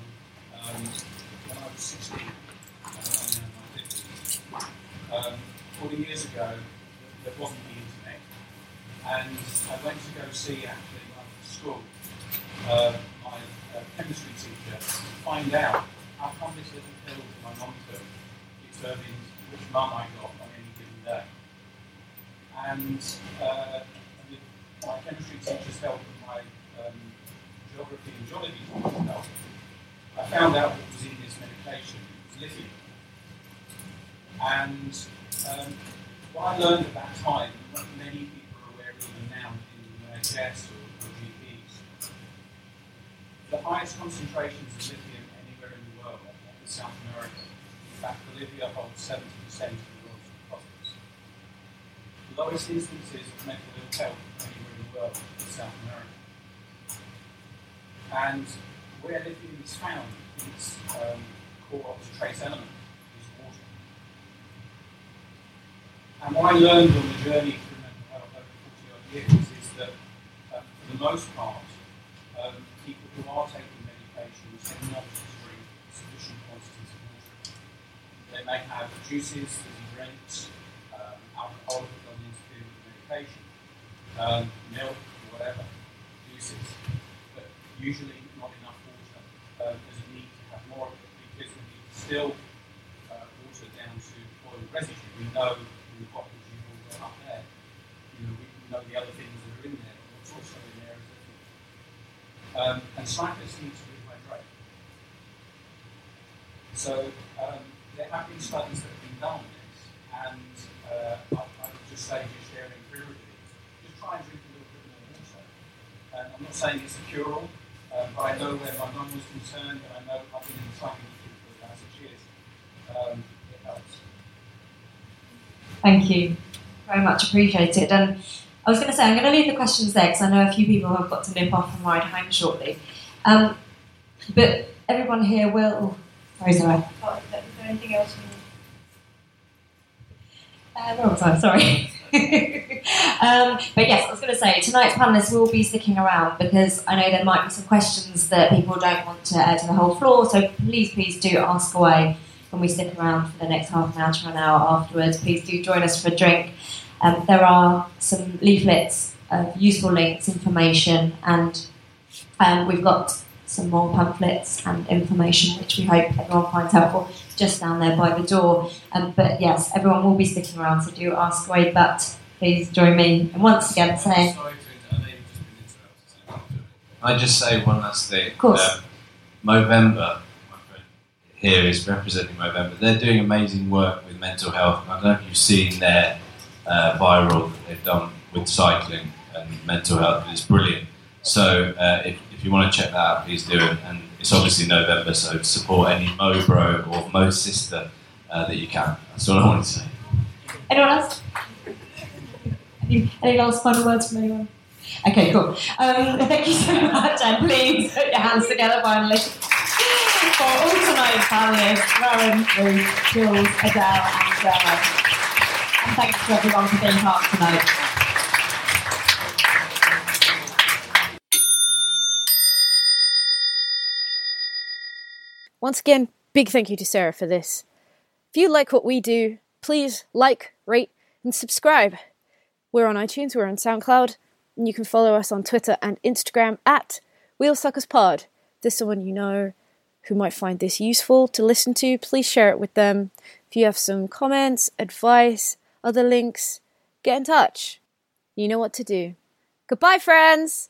um, when I was 16, uh, I'm now in my 50s, um, 40 years ago, there wasn't the internet. And I went to go see, actually, at school, uh, my uh, chemistry teacher to find out how come this little pill that my mum took determined which mum I got. on any given day. And uh, my chemistry teacher's help my um, geography and geology I found out what was in this medication. It was lithium. And um, what I learned at that time, what many people are aware of even now in the NHS or, or GPs, the highest concentrations of lithium anywhere in the world are in South America. In fact, Bolivia holds 70% of the world's deposits. The lowest instances of mental ill health anywhere in the world in South America. And where lithium is found, its um, core trace element is water. And what I learned on the journey through mental health over 40 odd years is that, um, for the most part, um, people who are taking medications tend not drink sufficient quantities of water. They may have juices, drinks, um, alcohol it doesn't interfere with the medication, um, milk, whatever, juices, usually not enough water. Uh, there's a need to have more of it because when you distill uh, water down to oil residue, we know in the bottles you've all got up there, you know, we know the other things that are in there, but what's also in there is lithium. Um, and cyclists need to rehydrate. So um, there have been studies that have been done on this, and uh, I, I would just say, just sharing through with you, just try and drink a little bit more water. And I'm not saying it's a cure-all, um, but I know where my mum was concerned, and I know I've been in the cycling industry for about six years. Um, it helps. Thank you. Very much appreciated. And I was going to say, I'm going to leave the questions there because I know a few people have got to nip off and ride home shortly. Um, but everyone here will. Sorry, sorry. Oh, is there anything else? Uh, I? Sorry. um, but yes, I was going to say tonight's panelists will be sticking around because I know there might be some questions that people don't want to add to the whole floor. So please, please do ask away when we stick around for the next half an hour to an hour afterwards. Please do join us for a drink. Um, there are some leaflets of useful links, information, and um, we've got some more pamphlets and information which we hope everyone finds helpful just down there by the door. Um, but yes, everyone will be sticking around, so do ask away. But please join me and once again saying. I just say one last thing. Of course. Um, Movember, my friend here is representing Movember. They're doing amazing work with mental health. I don't know if you've seen their uh, viral that they've done with cycling and mental health. It's brilliant. So uh, if you want to check that out, please do it. And it's obviously November, so support any Mo bro or Mo sister uh, that you can. That's all I wanted to say. Anyone else? Any, any last final words from anyone? Okay, cool. Um, thank you so much, and please put your hands together finally for all tonight's panelists, Rowan, Ruth, Jools, Adele, and Gemma. And thanks to everyone for being part tonight. Once again, big thank you to Sarah for this. If you like what we do, please like, rate, and subscribe. We're on iTunes, we're on SoundCloud, and you can follow us on Twitter and Instagram at WheelSuckersPod. If there's someone you know who might find this useful to listen to, please share it with them. If you have some comments, advice, other links, get in touch. You know what to do. Goodbye, friends!